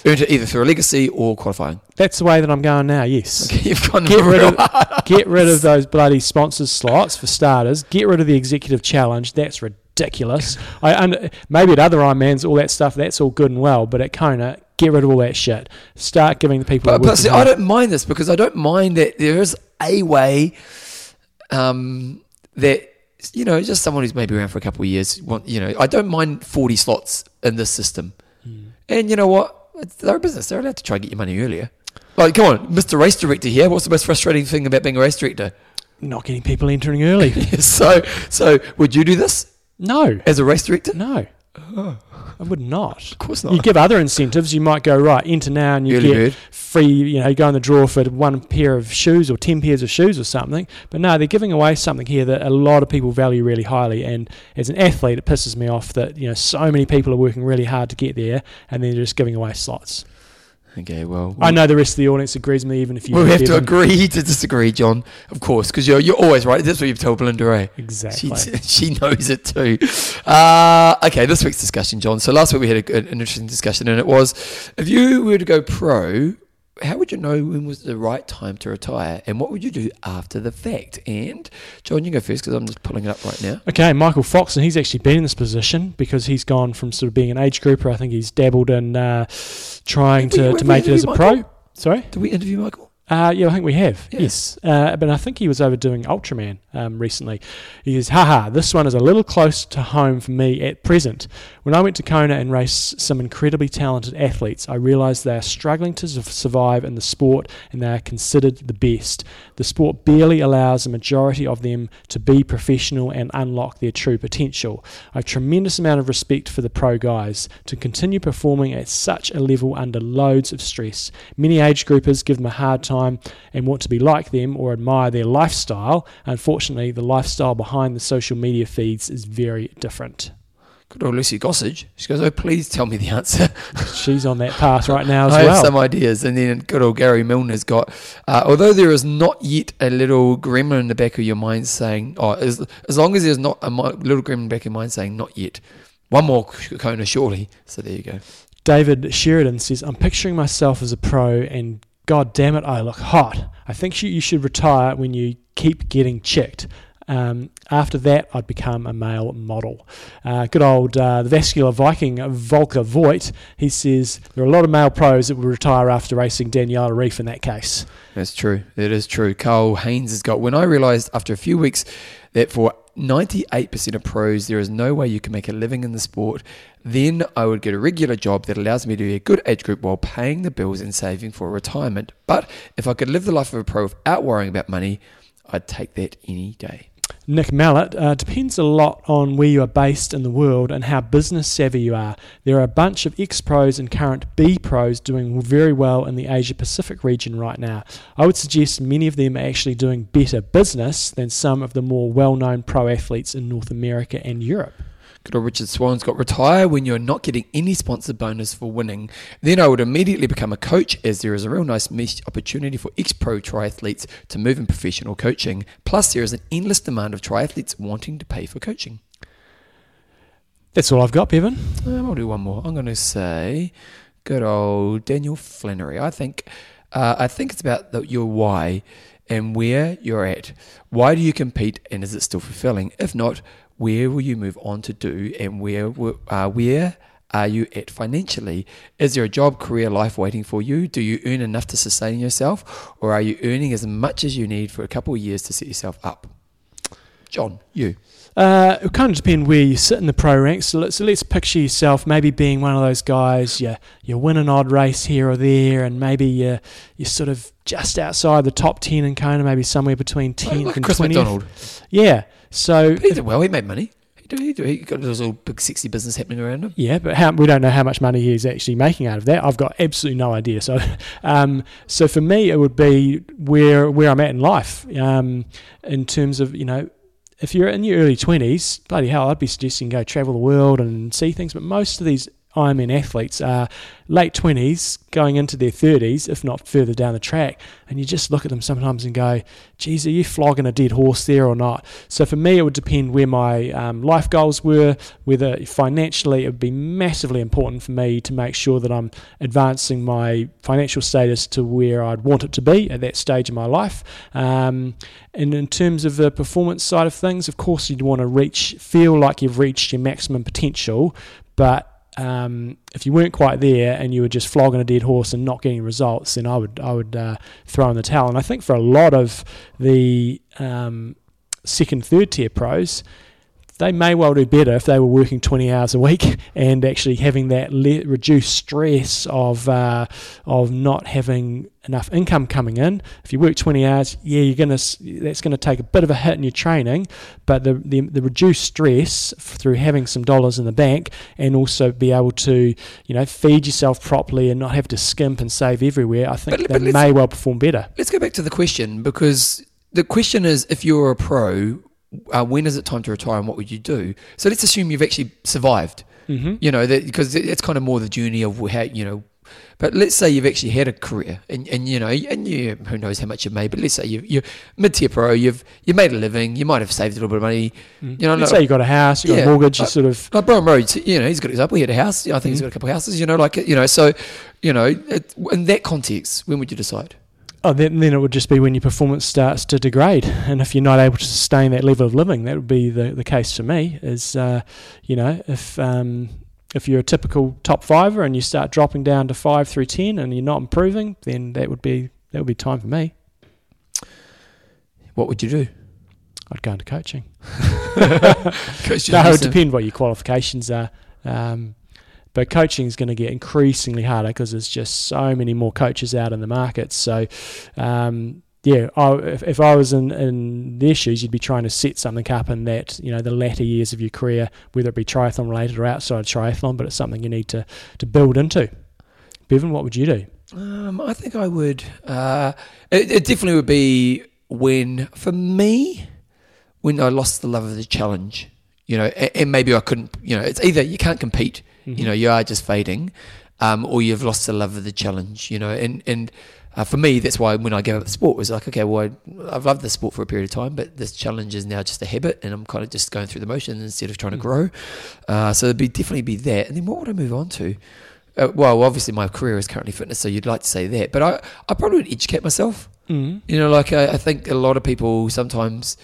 earned it either through a legacy or qualifying? That's the way that I'm going now. Yes. You've gone Get rid of get rid of those bloody sponsors slots for starters. Get rid of the executive challenge. That's ridiculous. I maybe at other Ironmans, all that stuff, that's all good and well, but at Kona, get rid of all that shit. Start giving the people. But, but see, I don't mind this because I don't mind that there is a way um, that you know, just someone who's maybe around for a couple of years. Want you know, I don't mind forty slots in this system, and you know what? It's their business. They're allowed to try and get your money earlier. Like, come on, Mr. Race Director here. What's the most frustrating thing about being a race director? Not getting people entering early. so, so would you do this no, as a race director? no, I would not. Of course not. You give other incentives. You might go right into now, and you Early get bird. free. You know, you go in the draw for one pair of shoes or ten pairs of shoes or something. But no, they're giving away something here that a lot of people value really highly. And as an athlete, it pisses me off that you know so many people are working really hard to get there, and then they're just giving away slots. Okay, well, I know the rest of the audience agrees with me, even if you. we have to agree to disagree, John. Of course, because you're you're always right. That's what you've told Belinda, eh? Exactly. She, she knows it too. Uh, okay, this week's discussion, John. So last week we had a, an interesting discussion, and it was if you were to go pro, how would you know when was the right time to retire, and what would you do after the fact? And John, you go first because I'm just pulling it up right now. Okay, Michael Fox, and he's actually been in this position because he's gone from sort of being an age grouper. I think he's dabbled in uh, trying we- to, to we make it as a pro. Sorry? Did we interview Michael? Uh, yeah, I think we have. Yeah. Yes. Uh, but I think he was overdoing Ultraman um, recently. He says, haha, this one is a little close to home for me at present. When I went to Kona and raced some incredibly talented athletes, I realised they are struggling to survive in the sport and they are considered the best. The sport barely allows a majority of them to be professional and unlock their true potential. I have tremendous amount of respect for the pro guys to continue performing at such a level under loads of stress. Many age groupers give them a hard time and want to be like them or admire their lifestyle. Unfortunately, the lifestyle behind the social media feeds is very different. Good old Lucy Gossage. She goes, "Oh, please tell me the answer." She's on that path right now as I have well. some ideas, and then good old Gary Milner's got. Uh, although there is not yet a little gremlin in the back of your mind saying, "Oh, as, as long as there's not a little gremlin in the back of your mind saying, not yet." One more Kona, surely. So there you go. David Sheridan says, I'm picturing myself as a pro and god damn it, I look hot. I think you should retire when you keep getting checked. Um, after that, I'd become a male model. Uh, good old uh, the vascular Viking Volker Voigt. He says there are a lot of male pros that would retire after racing Daniela Ryf in that case. That's true. It is true. Carl Haynes has got. When I realised after a few weeks that for 98% of pros there is no way you can make a living in the sport, then I would get a regular job that allows me to be a good age group while paying the bills and saving for retirement. But if I could live the life of a pro without worrying about money, I'd take that any day. Nick Mallet, uh, depends a lot on where you are based in the world and how business savvy you are. There are a bunch of ex pros and current B pros doing very well in the Asia Pacific region right now. I would suggest many of them are actually doing better business than some of the more well known pro athletes in North America and Europe. Good old Richard Swan's got retire when you're not getting any sponsor bonus for winning. Then I would immediately become a coach as there is a real nice niche opportunity for ex-pro triathletes to move in professional coaching. Plus there is an endless demand of triathletes wanting to pay for coaching. That's all I've got, Bevan. Um, I'll do one more. I'm going to say good old Daniel Flannery. I think uh, I think it's about the, your why and where you're at. Why do you compete and is it still fulfilling? If not, where will you move on to do and where uh, where are you at financially? Is there a job, career, life waiting for you? Do you earn enough to sustain yourself or are you earning as much as you need for a couple of years to set yourself up? John, you. Uh, it kind of depend where you sit in the pro ranks. So let's, so let's picture yourself maybe being one of those guys. You you win an odd race here or there, and maybe you you're sort of just outside the top ten in Kona, maybe somewhere between tenth Like and Chris twentieth. McDonald. Yeah. So He did well. He made money. He, did, he, did, he got his little big sexy business happening around him. Yeah, but how, we don't know how much money he's actually making out of that. I've got absolutely no idea. So, um, so for me, it would be where where I'm at in life, um, in terms of you know, if you're in your early twenties, bloody hell, I'd be suggesting go travel the world and see things. But most of these Ironman athletes are late twenties, going into their thirties, if not further down the track, and you just look at them sometimes and go, "Geez, are you flogging a dead horse there or not?" So for me, it would depend where my um, life goals were, whether financially it would be massively important for me to make sure that I'm advancing my financial status to where I'd want it to be at that stage of my life. Um, and in terms of the performance side of things, of course, you'd want to reach, feel like you've reached your maximum potential, but um, if you weren't quite there and you were just flogging a dead horse and not getting results, then I would I would uh, throw in the towel. And I think for a lot of the um, second, third tier pros, they may well do better if they were working 20 hours a week and actually having that le- reduced stress of uh, of not having enough income coming in. If you work 20 hours, yeah, you're gonna that's gonna take a bit of a hit in your training, but the the, the reduced stress through having some dollars in the bank and also be able to you know feed yourself properly and not have to skimp and save everywhere. I think But- they but may well perform better. Let's go back to the question because the question is if you're a pro, uh, when is it time to retire and what would you do? So let's assume you've actually survived. Mm-hmm. You know, because it- it's kind of more the journey of how, you know, but let's say you've actually had a career and, and you know, and you, who knows how much you've made, but let's say you've, you're mid tier pro, you've, you've made a living, you might have saved a little bit of money. You know, Let's like- say you got a house, you got Yeah, a mortgage, you uh, sort of Like Brian Rhodes, you know, he's got his example. He had a house. I think he's got a couple of houses. You know, like you know, so you know, it, in that context, when would you decide? Oh, then, then it would just be when your performance starts to degrade, and if you're not able to sustain that level of living, that would be the, the case for me. Is uh, you know if um, if you're a typical top fiver and you start dropping down to five through ten and you're not improving, then that would be that would be time for me. What would you do? I'd go into coaching. Coach No, it would depend what your qualifications are. Um, but coaching is going to get increasingly harder because there's just so many more coaches out in the market. So, um, yeah, I, if, if I was in, in their shoes, you'd be trying to set something up in that, you know, the latter years of your career, whether it be triathlon related or outside triathlon, but it's something you need to, to build into. Bevan, what would you do? Um, I think I would. Uh, it, it definitely would be when, for me, when I lost the love of the challenge. You know, and, and maybe I couldn't. You know, it's either you can't compete. You know, you are just fading, um, or you've lost the love of the challenge. You know, and and. Uh, for me, that's why when I gave up the sport, it was like, okay, well, I, I've loved the sport for a period of time, but this challenge is now just a habit, and I'm kind of just going through the motions instead of trying to grow. Uh, so it'd be definitely be that. And then what would I move on to? Uh, well, obviously my career is currently fitness, so you'd like to say that, but I, I probably would educate myself. Mm. You know, like I, I think a lot of people sometimes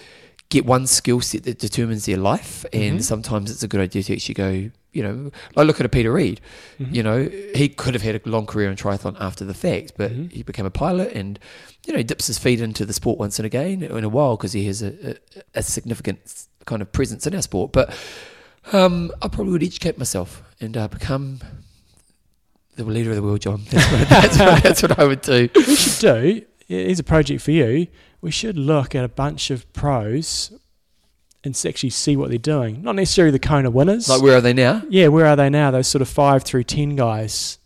get one skill set that determines their life, and Mhm. sometimes it's a good idea to actually go. You know, I look at a Peter Reid. Mhm. You know, he could have had a long career in triathlon after the fact, but Mhm. he became a pilot, and you know, he dips his feet into the sport once and again in a while because he has a, a, a significant kind of presence in our sport. But um, I probably would educate myself and uh, become the leader of the world, John. That's what, that's what, that's what I would do. we should do here's a project for you. We should look at a bunch of pros and actually see what they're doing. Not necessarily the kona winners. Like, where are they now? yeah where are they now? Those sort of 5 through 10 guys.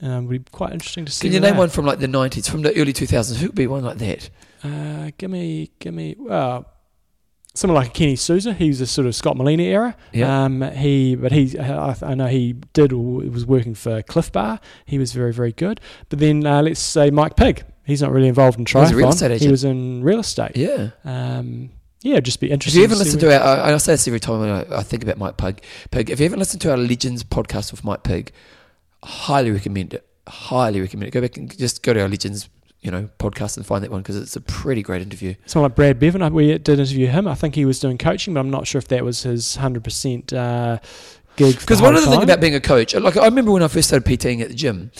Um, would be quite interesting to see Can you name one from like the 90s, from the early 2000s? Who would be one like that? uh, give me give me well someone like Kenny Souza he's a sort of Scott Molina era. Yeah. um, he but he I, I know he did was working for Clif Bar. He was very very good. But then uh, let's say Mike Pigg he's not really involved in He triathlon real estate he was in real estate Yeah. um, yeah, just be interested. If you haven't listened to our, I, I say this every time when I, I think about Mike Pigg, Pigg. If you haven't listened to our Legends podcast with Mike Pigg, highly recommend it. Highly recommend it. Go back and just go to our Legends, you know, podcast and find that one because it's a pretty great interview. someone like Brad Beven, we did interview him. I think he was doing coaching, but I'm not sure if that was his hundred percent uh, gig. Because one of the things about being a coach, like I remember when I first started PTing at the gym,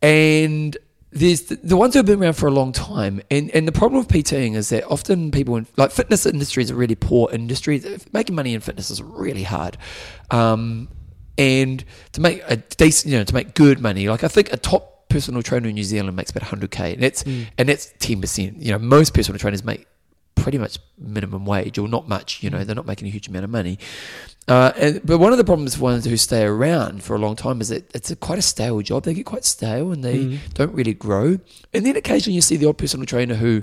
and there's the, the ones who have been around for a long time, and, and the problem with PTing is that often people in like fitness industry is a really poor industry. Making money in fitness is really hard, um, and to make a decent, you know, to make good money, like I think a top personal trainer in New Zealand makes about 100k, and that's Mm. and that's 10 percent. You know, most personal trainers make pretty much minimum wage or not much. You know, they're not making a huge amount of money. Uh, and, but one of the problems for ones who stay around for a long time is that it's a quite a stale job. They get quite stale and they Mm. don't really grow. And then occasionally you see the odd personal trainer who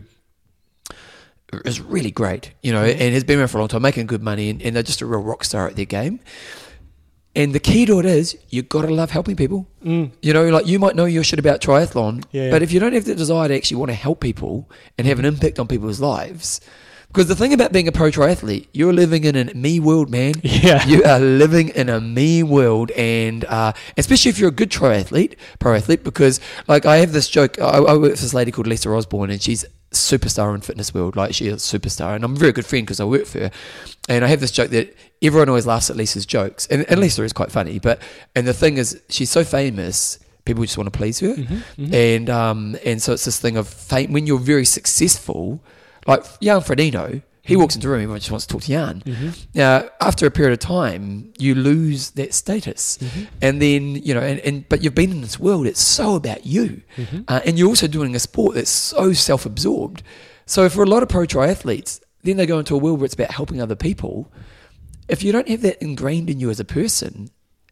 is really great, you know, and has been around for a long time, making good money, and, and they're just a real rock star at their game. And the key to it is you've got to love helping people. Mm. You know, like you might know your shit about triathlon, Yeah. but if you don't have the desire to actually want to help people and have an impact on people's lives, because the thing about being a pro triathlete, you're living in a me world, man. Yeah. You are living in a me world, and uh, especially if you're a good triathlete, pro athlete, because like I have this joke. I, I work with this lady called Lisa Osborne, and she's superstar in fitness world. Like she's a superstar, and I'm a very good friend because I work for her. And I have this joke that everyone always laughs at Lisa's jokes, and, and Lisa is quite funny. But and the thing is, she's so famous, people just want to please her, Mhm, mhm. and um and so it's this thing of fame when you're very successful. Like Jan Frodeno, He walks into a room, everyone just wants to talk to Jan. Mm-hmm. Now, after a period of time, you lose that status, Mm-hmm. and then you know, and, and but you've been in this world. It's so about you, Mm-hmm. uh, and you're also doing a sport that's so self-absorbed. So for a lot of pro triathletes, then they go into a world where it's about helping other people. If you don't have that ingrained in you as a person,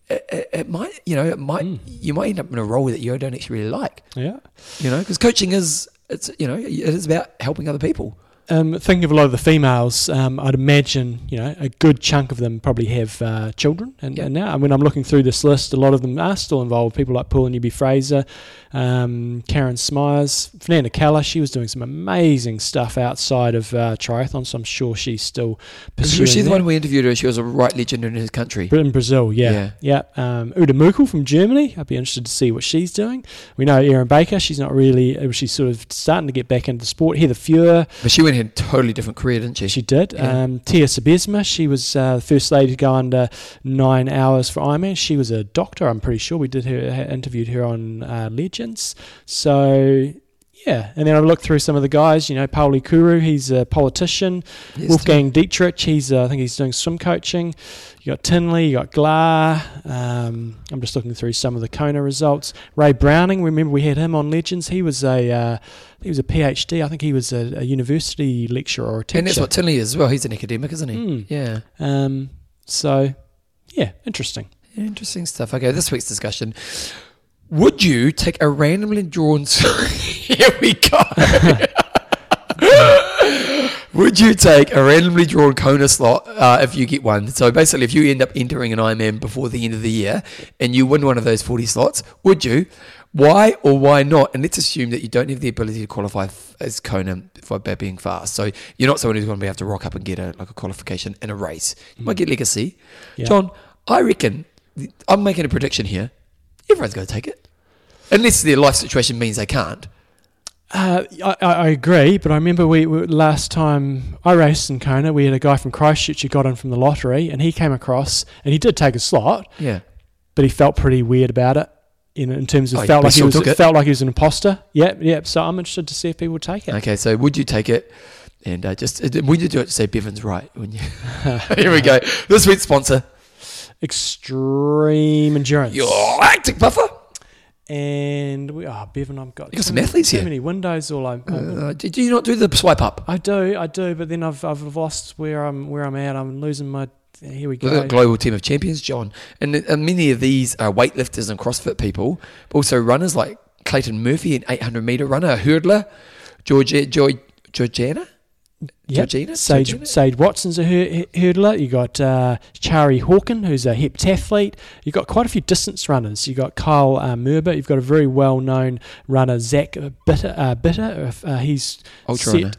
it, it, it might, you know, it might, Mm. you might end up in a role that you don't actually really like. Yeah. You know, because coaching is, it's, you know, it is about helping other people. Um, thinking of a lot of the females, um, I'd imagine you know a good chunk of them probably have uh, children, and, Yeah. and now when I'm looking through this list, a lot of them are still involved. People like Paula Newby Fraser, um, Karen Smyers, Fernanda Keller. She was doing some amazing stuff outside of uh, triathlon, so I'm sure she's still pursuing. Was she the that. one we interviewed her? She was a right legend in his country. In Brazil, yeah, yeah. Um, Uda from Germany. I'd be interested to see what she's doing. We know Erin Baker. She's not really. uh, She's sort of starting to get back into the sport. Heather Fuhr. But she went in a totally different career, didn't she? She did. Yeah. Um, Thea Sybesma, she was uh, the first lady to go under nine hours for Ironman. She was a doctor, I'm pretty sure. We did her interviewed her on uh, Legends. So yeah, and then I looked through some of the guys. You know, Pauli Kiuru, he's a politician. Yes, Wolfgang Dittrich, he's uh, I think he's doing swim coaching. You got Tinley, you got Glah. Um, I'm just looking through some of the Kona results. Ray Browning, remember we had him on Legends. He was a uh, he was a PhD. I think he was a, a university lecturer or a teacher. And that's what Tinley is as well. He's an academic, isn't he? Mm. Yeah. Um, so, yeah, interesting. Interesting stuff. Okay, this week's discussion. Would you take a randomly drawn. Here we go. Would you take a randomly drawn Kona slot uh, if you get one? So basically, if you end up entering an Ironman before the end of the year and you win one of those 40 slots, would you? Why or why not? And let's assume that you don't have the ability to qualify as Kona for by being fast. So you're not someone who's going to be able to rock up and get a like a qualification in a race. You might get legacy. Yeah. John, I reckon I'm making a prediction here. Everyone's going to take it, unless their life situation means they can't. Uh, I, I agree, but I remember we, we last time I raced in Kona, we had a guy from Christchurch who got in from the lottery, and he came across and he did take a slot, Yeah. but he felt pretty weird about it. In, in terms of Oh, felt like he was took it? felt like he was an imposter. Yep, yep. So I'm interested to see if people take it. Okay, so would you take it? And uh, just uh, when you do it, to say Bevan's right. When you here we go. This week's sponsor, Extreme endurance. your lactic buffer. and we, oh, Bevan, I've got, You got some athletes too here. many windows all I, Uh, do, do you not do the swipe up? I do, I do, but then I've I've lost where I'm where I'm at. I'm losing my. Here we We've got a go. global team of champions, John, and, uh, many of these are weightlifters and CrossFit people, but also runners like Clayton Murphy, an 800 meter runner, a hurdler, Georgia, Joy, Georgiana, Yep. Georgina, Sage, Georgina? Sage Watson's a hur- hurdler. You got uh, Chari Hawken, who's a heptathlete. You've got quite a few distance runners. You've got Kyle uh, Merber. You've got a very well known runner, Zach Bitter. Uh, Bitter. Uh, he's ultra set runner.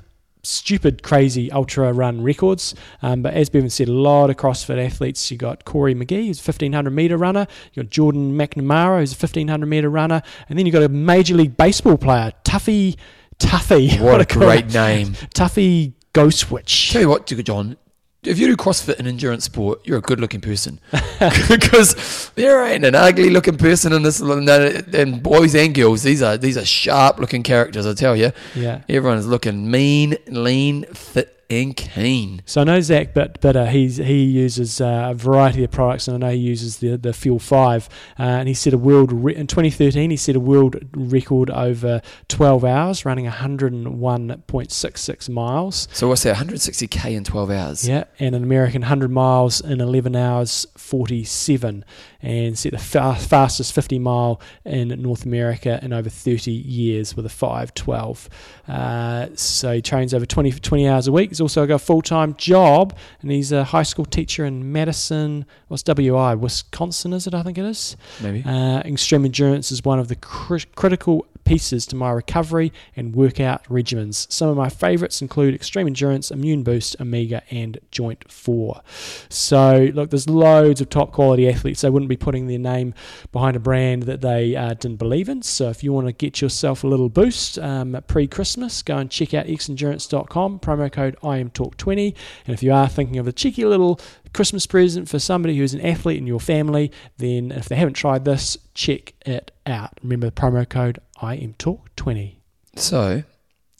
stupid, crazy ultra run records. Um, but as Bevan said, a lot of CrossFit athletes. You've got Cory McGee, who's a 1500 meter runner. You've got Jordan McNamara, who's a 1500 meter runner, and then you've got a Major League Baseball player, Tuffy. Tuffy. What a great name. Tuffy Gosewisch. Tell you what, John, if you do CrossFit and endurance sport, you're a good looking person. because there ain't an ugly looking person in this, and boys and girls, these are these are sharp looking characters, I tell you. Yeah. Everyone's looking mean, lean, fit, and keen. So I know Zach Bit Bitter. He's he uses uh, a variety of products, and I know he uses the the Fuel Five. Uh, and he set a world re- in 2013. He set a world record over 12 hours, running 101.66 miles. So what's that? 160k in 12 hours. Yeah, and an American 100 miles in 11 hours 47, and set the fa- fastest 50 mile in North America in over 30 years with a 512. Uh, so he trains over 20, 20 hours a week. He's also got a full time job, and he's a high school teacher in Madison, what's WI, Wisconsin, is it? I think it is. Maybe. Uh, extreme endurance is one of the cri- critical pieces to my recovery and workout regimens. Some of my favorites include Extreme Endurance, Immune Boost, Omega, and Joint 4. So, look, there's loads of top quality athletes. They wouldn't be putting their name behind a brand that they uh, didn't believe in. So, if you want to get yourself a little boost um, pre Christmas, go and check out xendurance.com, promo code IMTalk20. And if you are thinking of a cheeky little Christmas present for somebody who's an athlete in your family, then if they haven't tried this, check it out. Remember the promo code IMTalk20. So,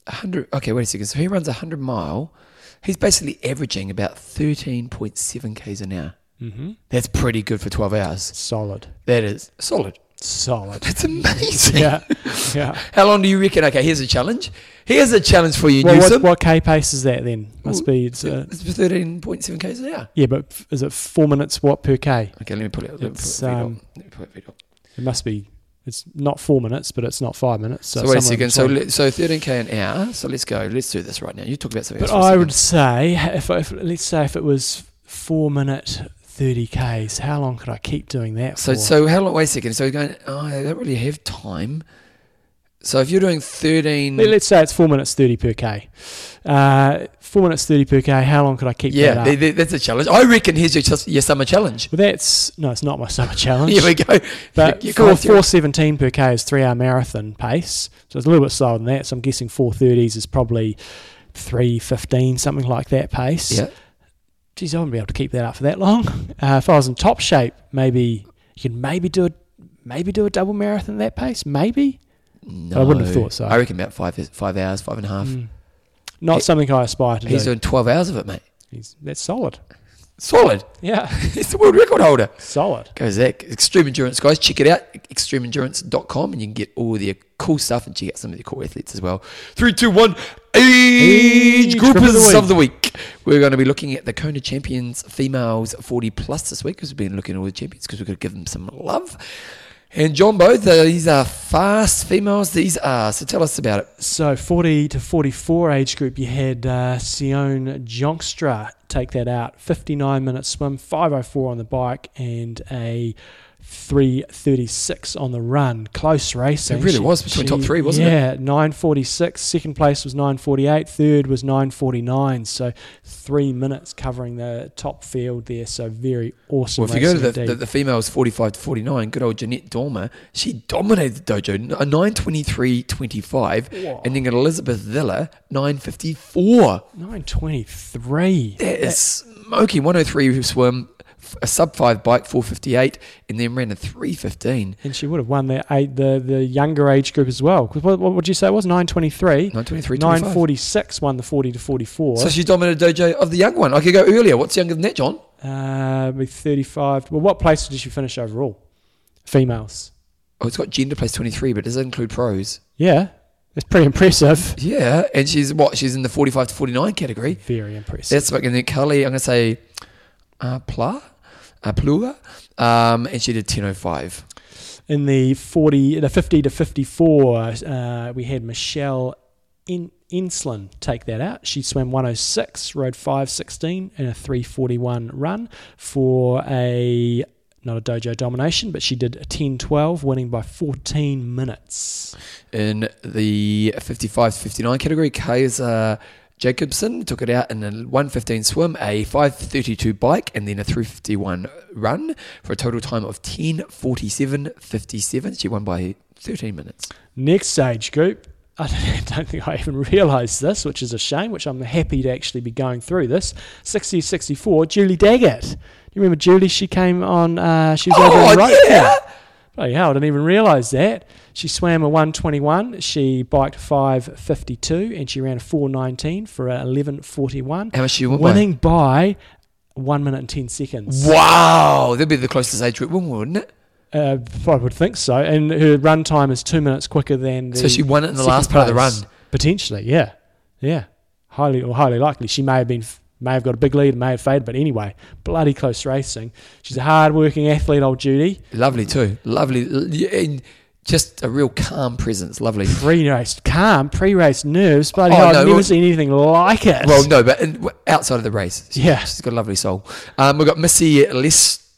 100. Okay, wait a second. So he runs a 100 mile He's basically averaging about 13.7 k's an hour. hmm That's pretty good for 12 hours. Solid. That is solid. Solid. That's amazing. yeah. Yeah. How long do you reckon? Okay, here's a challenge. Here's a challenge for you, Well, what, Newsom. what K pace is that then? Must Ooh, be. It's, uh, It's 13.7 k's an hour. yeah, but f- is it four minutes what per K? Okay, let me put it. Let me put it, um, Let me put it up. It must be. It's not four minutes, but it's not five minutes. So, So, wait a second. So so 13k an hour. So let's go. Let's do this right now. You talk about something But for would say, if, if let's say if it was four minute thirty k's, how long could I keep doing that So for? so how long? Wait a second. So you're going. Oh, I don't really have time. So if you're doing 13. Let- Let's say it's four minutes thirty per k. Uh, four minutes thirty per k. How long could I keep yeah, that th- that's a challenge. I reckon here's your, your summer challenge. well, that's no, it's not my summer challenge. Here we go. But You four can't do it. four seventeen per k is three hour marathon pace, so it's a little bit slower than that. So I'm guessing four thirties is probably three fifteen, something like that pace. Yeah. Geez, I wouldn't be able to keep that up for that long. Uh, if I was in top shape, maybe you could maybe do a maybe do a double marathon at that pace, maybe. No, I wouldn't have thought so. I reckon about five five hours, five and a half. Mm. Not He- something I aspire to He's do. doing 12 hours of it, mate. He's, that's solid. Solid. Yeah, He's the world record holder. solid. Goes that. Extreme Endurance, guys. Check it out. Extremeendurance.com and you can get all the cool stuff and check out some of the cool athletes as well. Three, two, one. Age Age group of the groupers of the week. We're going to be looking at the Kona Champions females 40 plus this week because we've been looking at all the champions because we've got to give them some love. And John both these are fast females. These are. So tell us about it. So 40 to 44 age group, you had uh, Sion Jongstra take that out. 59 minute swim, 504 on the bike, and a 336 on the run. Close racing. It really eh? was between top three, wasn't it? yeah, 946. Second place was 948. Third was 949. So three minutes covering the top field there. So very awesome. Well, if you go to the, the, the females 45 to 49, good old Jeanette Dormer, she dominated the dojo, a uh, 923.25, Whoa. and then got Elizabeth Villa, 954. 923. That is smoking. 103 swim, a sub 5 bike, 458, and then ran a 315. And she would have won the eight, the the younger age group as well. What, what would you say it was? 923. 923, 946 won the 40 to 44. So she dominated dojo of the young one. I could go earlier. What's younger than that, John? uh, with 35. Well, what place did she finish overall? Females. Oh, it's got gender place 23, but does it include pros? Yeah, it's pretty impressive. Yeah, and she's what? She's in the 45 to 49 category. Very impressive. That's like, and then Carly, I'm going to say, uh, Pla, uh, um, and she did 10.05. In the 40, the 50 to 54, uh, we had Michelle In- Inslin take that out. She swam 106, rode 516, and a 341 run for a not a dojo domination, but she did a 10-12, winning by 14 minutes. In the 55 to 59 category, Kaiser Jacobson took it out in a 115 swim, a 532 bike, and then a 351 run for a total time of 10.47.57. She won by 13 minutes. Next stage group, I don't, think I even realised this, which is a shame, which I'm happy to actually be going through this. 60 64, Julie Daggett. Do you remember Julie? She came on, uh, she was over Oh, in right yeah! Bloody hell, I didn't even realise that. She swam a 121, she biked 552, and she ran a 419 for a 1141, How much she won winning by 1 minute and 10 seconds. Wow! That'd be the closest age group win, wouldn't it? Uh, I would think so. And her run time is two minutes quicker than the. So she won it in the last part of the run. Potentially, yeah. Yeah. Highly or highly likely. She may have been may have got a big lead, may have faded, but anyway, bloody close racing. She's a hard working athlete, old Judy. Lovely too. Lovely. Just a real calm presence. Lovely. Pre-race, calm, pre-race nerves. Bloody Oh, hell, no, I've never well- seen anything like it. Well, no, but in, outside of the race, she- Yeah. she's got a lovely soul. Um, we've got Missy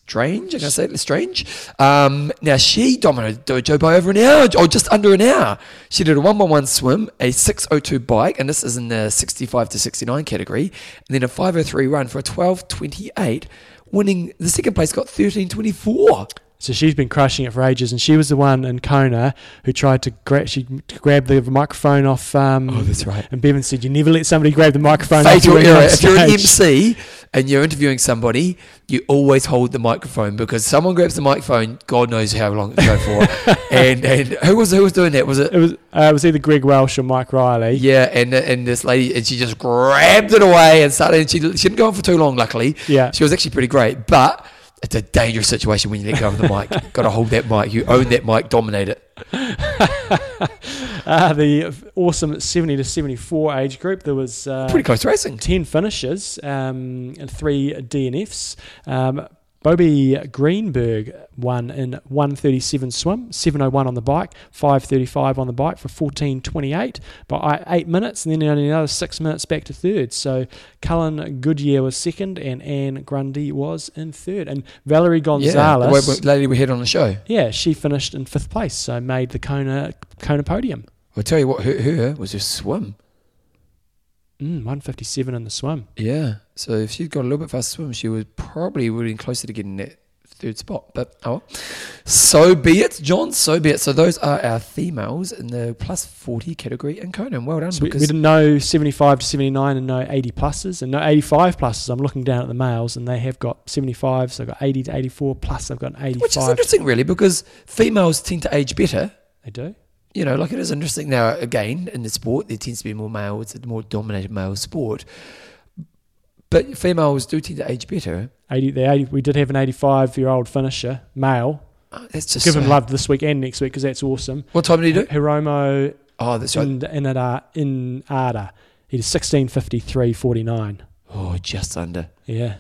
Lestrange. I'm going to say Lestrange. Um, now she dominated dojo by over an hour, or just under an hour. She did a one-one-one swim, a 602 bike, and this is in the 65 to 69 category, and then a 503 run for a 1228, winning. The second place got 1324. So she's been crushing it for ages, and she was the one in Kona who tried to grab. She grabbed the microphone off. Um, Oh, that's right. And Bevan said, "You never let somebody grab the microphone." Fatal error. If you're an. MC and you're interviewing somebody, you always hold the microphone because someone grabs the microphone. God knows how long it's going for. and and who was who was doing that? Was it? it was uh, it was either Greg Welch or Mike Riley. Yeah, and and this lady, and she just grabbed it away and started. And she, she didn't go on for too long. Luckily, Yeah. she was actually pretty great. But it's a dangerous situation when you let go of the mic. Got to hold that mic. You own that mic. Dominate it. Uh, the awesome 70 to 74 age group, there was uh, Pretty close racing. 10 finishes um, and three DNFs. Um, Bobby Greenberg won in 137 swim, 701 on the bike, 535 on the bike for 1428 by eight minutes, and then only another six minutes back to third. So Cullen Goodyear was second, and Anne Grundy was in third. And Valerie Yeah, Gonzalez, the lady we had on the show. yeah, she finished in fifth place, so made the Kona Kona podium. I'll tell you what, her, her was just swim. Mm, 157 in the swim. Yeah. So if she'd got a little bit faster swim, she would probably would really closer to getting that third spot. But oh, well. so be it, John. So be it. So those are our females in the plus forty category in Conan. Well done. So we, we didn't know 75 to 79 and no 80 pluses and no 85 pluses. I'm looking down at the males and they have got 75, so they've got 80 to 84 plus they've got an 85. which is interesting, really, because females tend to age better. They do. You know, like it is interesting now. Again, in the sport, there tends to be more male. It's a more dominated male sport. But females do tend to age better. 80, the 80, we did have an 85 year old finisher, male. Oh, that's just Give him so- love this week and next week because that's awesome. What time did he do? Hiromu Oh, that's right. in, in, Ada, uh, Inada. He did 1653.49. Oh, just under. Yeah.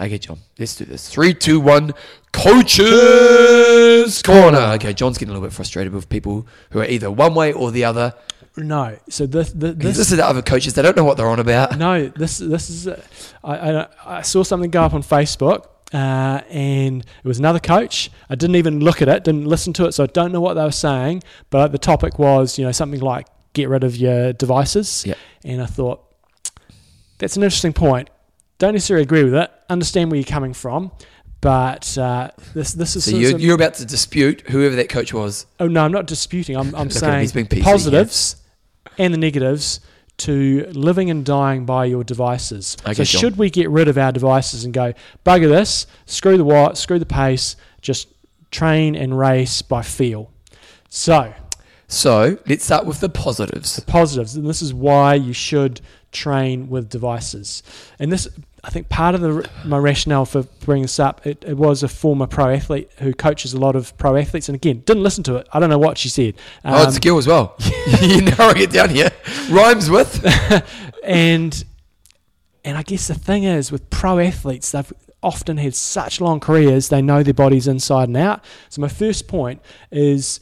Okay, John, let's do this. Three, two, one. Coaches corner. Okay, John's getting a little bit frustrated with people who are either one way or the other. No. So this, this, This, this is the other coaches. They don't know what they're on about. no, this this is. Uh, I, I I saw something go up on Facebook, uh, and it was another coach. I didn't even look at it, didn't listen to it, so I don't know what they were saying. But the topic was, you know, something like get rid of your devices. Yep. And I thought that's an interesting point. Don't necessarily agree with it. Understand where you're coming from, but uh, this this is So you're, you're about to dispute whoever that coach was. Oh no, I'm not disputing. I'm, I'm Look at him, saying being the yeah. positives and the negatives to living and dying by your devices. Okay, so John. should we get rid of our devices and go bugger this, screw the what, screw the pace, just train and race by feel. So So let's start with the positives. The positives, and this is why you should train with devices. And this, I think, part of the my rationale for bringing this up, it, it was a former pro athlete who coaches a lot of pro athletes, and again, didn't listen to it. I don't know what she said. oh, Um, it's skill as well. You're narrowing it down here. Rhymes with. and and I guess the thing is with pro athletes, they've often had such long careers, they know their bodies inside and out. So my first point is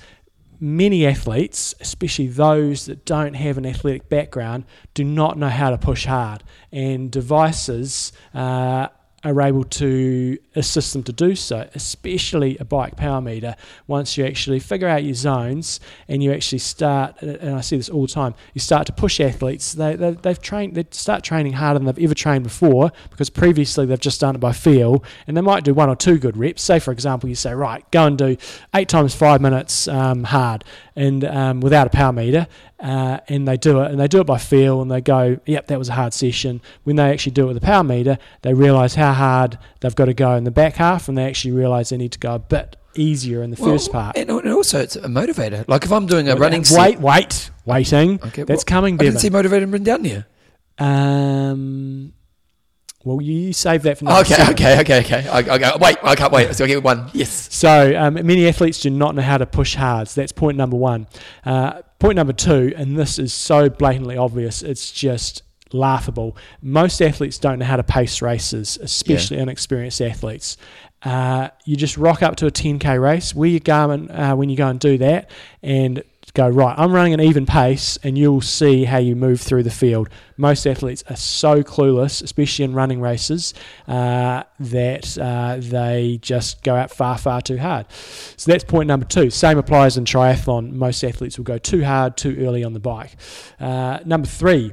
many athletes, especially those that don't have an athletic background, do not know how to push hard, and devices. Uh, are able to assist them to do so, especially a bike power meter. Once you actually figure out your zones and you actually start, and I see this all the time, you start to push athletes. They, they they've trained, they start training harder than they've ever trained before because previously they've just done it by feel, and they might do one or two good reps. Say for example, you say right, go and do eight times five minutes um, hard, and um, without a power meter. Uh, and they do it, and they do it by feel, and they go, "Yep, that was a hard session." When they actually do it with a power meter, they realise how hard they've got to go in the back half, and they actually realise they need to go a bit easier in the first part. And, also, it's a motivator. Like if I'm doing a running wait, wait, waiting. Okay, That's well, coming, I didn't see motivator written down here. Um, well, you, save that for next Okay, okay, okay, okay. I, I, I, wait, I can't wait. So I get one. Yes. So um, many athletes do not know how to push hard. So that's point number one. Uh, point number two, and this is so blatantly obvious, it's just laughable. Most athletes don't know how to pace races, especially inexperienced athletes. Uh, you just rock up to a 10k race, wear your Garmin uh, when you go and do that, and go right. I'm running an even pace, and you'll see how you move through the field. Most athletes are so clueless, especially in running races, uh, that uh, they just go out far, far too hard. So that's point number two. Same applies in triathlon. Most athletes will go too hard, too early on the bike. Uh, number three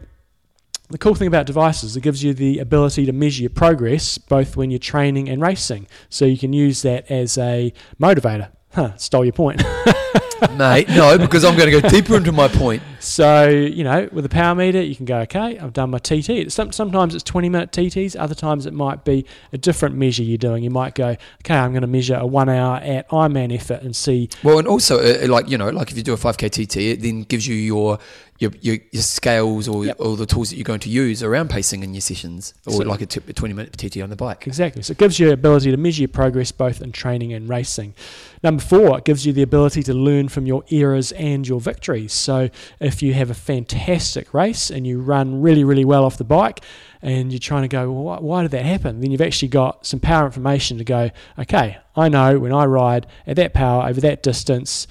the cool thing about devices, it gives you the ability to measure your progress both when you're training and racing. So you can use that as a motivator. Huh, stole your point. Mate, no, because I'm going to go deeper into my point. So, you know, with a power meter, you can go, okay, I've done my TT. Some, sometimes it's 20 minute TTs, other times it might be a different measure you're doing. You might go, okay, I'm going to measure a one hour at Ironman effort and see. Well, and also, uh, like, you know, like if you do a 5K TT, it then gives you your your, your, your scales or, Yep. or the tools that you're going to use around pacing in your sessions, or So- like a, t- a 20 minute TT on the bike. Exactly. So it gives you the ability to measure your progress both in training and racing. Number four, it gives you the ability to learn from your errors and your victories. So if you have a fantastic race and you run really, really well off the bike, and you're trying to go, well, why, why did that happen? Then you've actually got some power information to go, okay, I know when I ride at that power over that distance,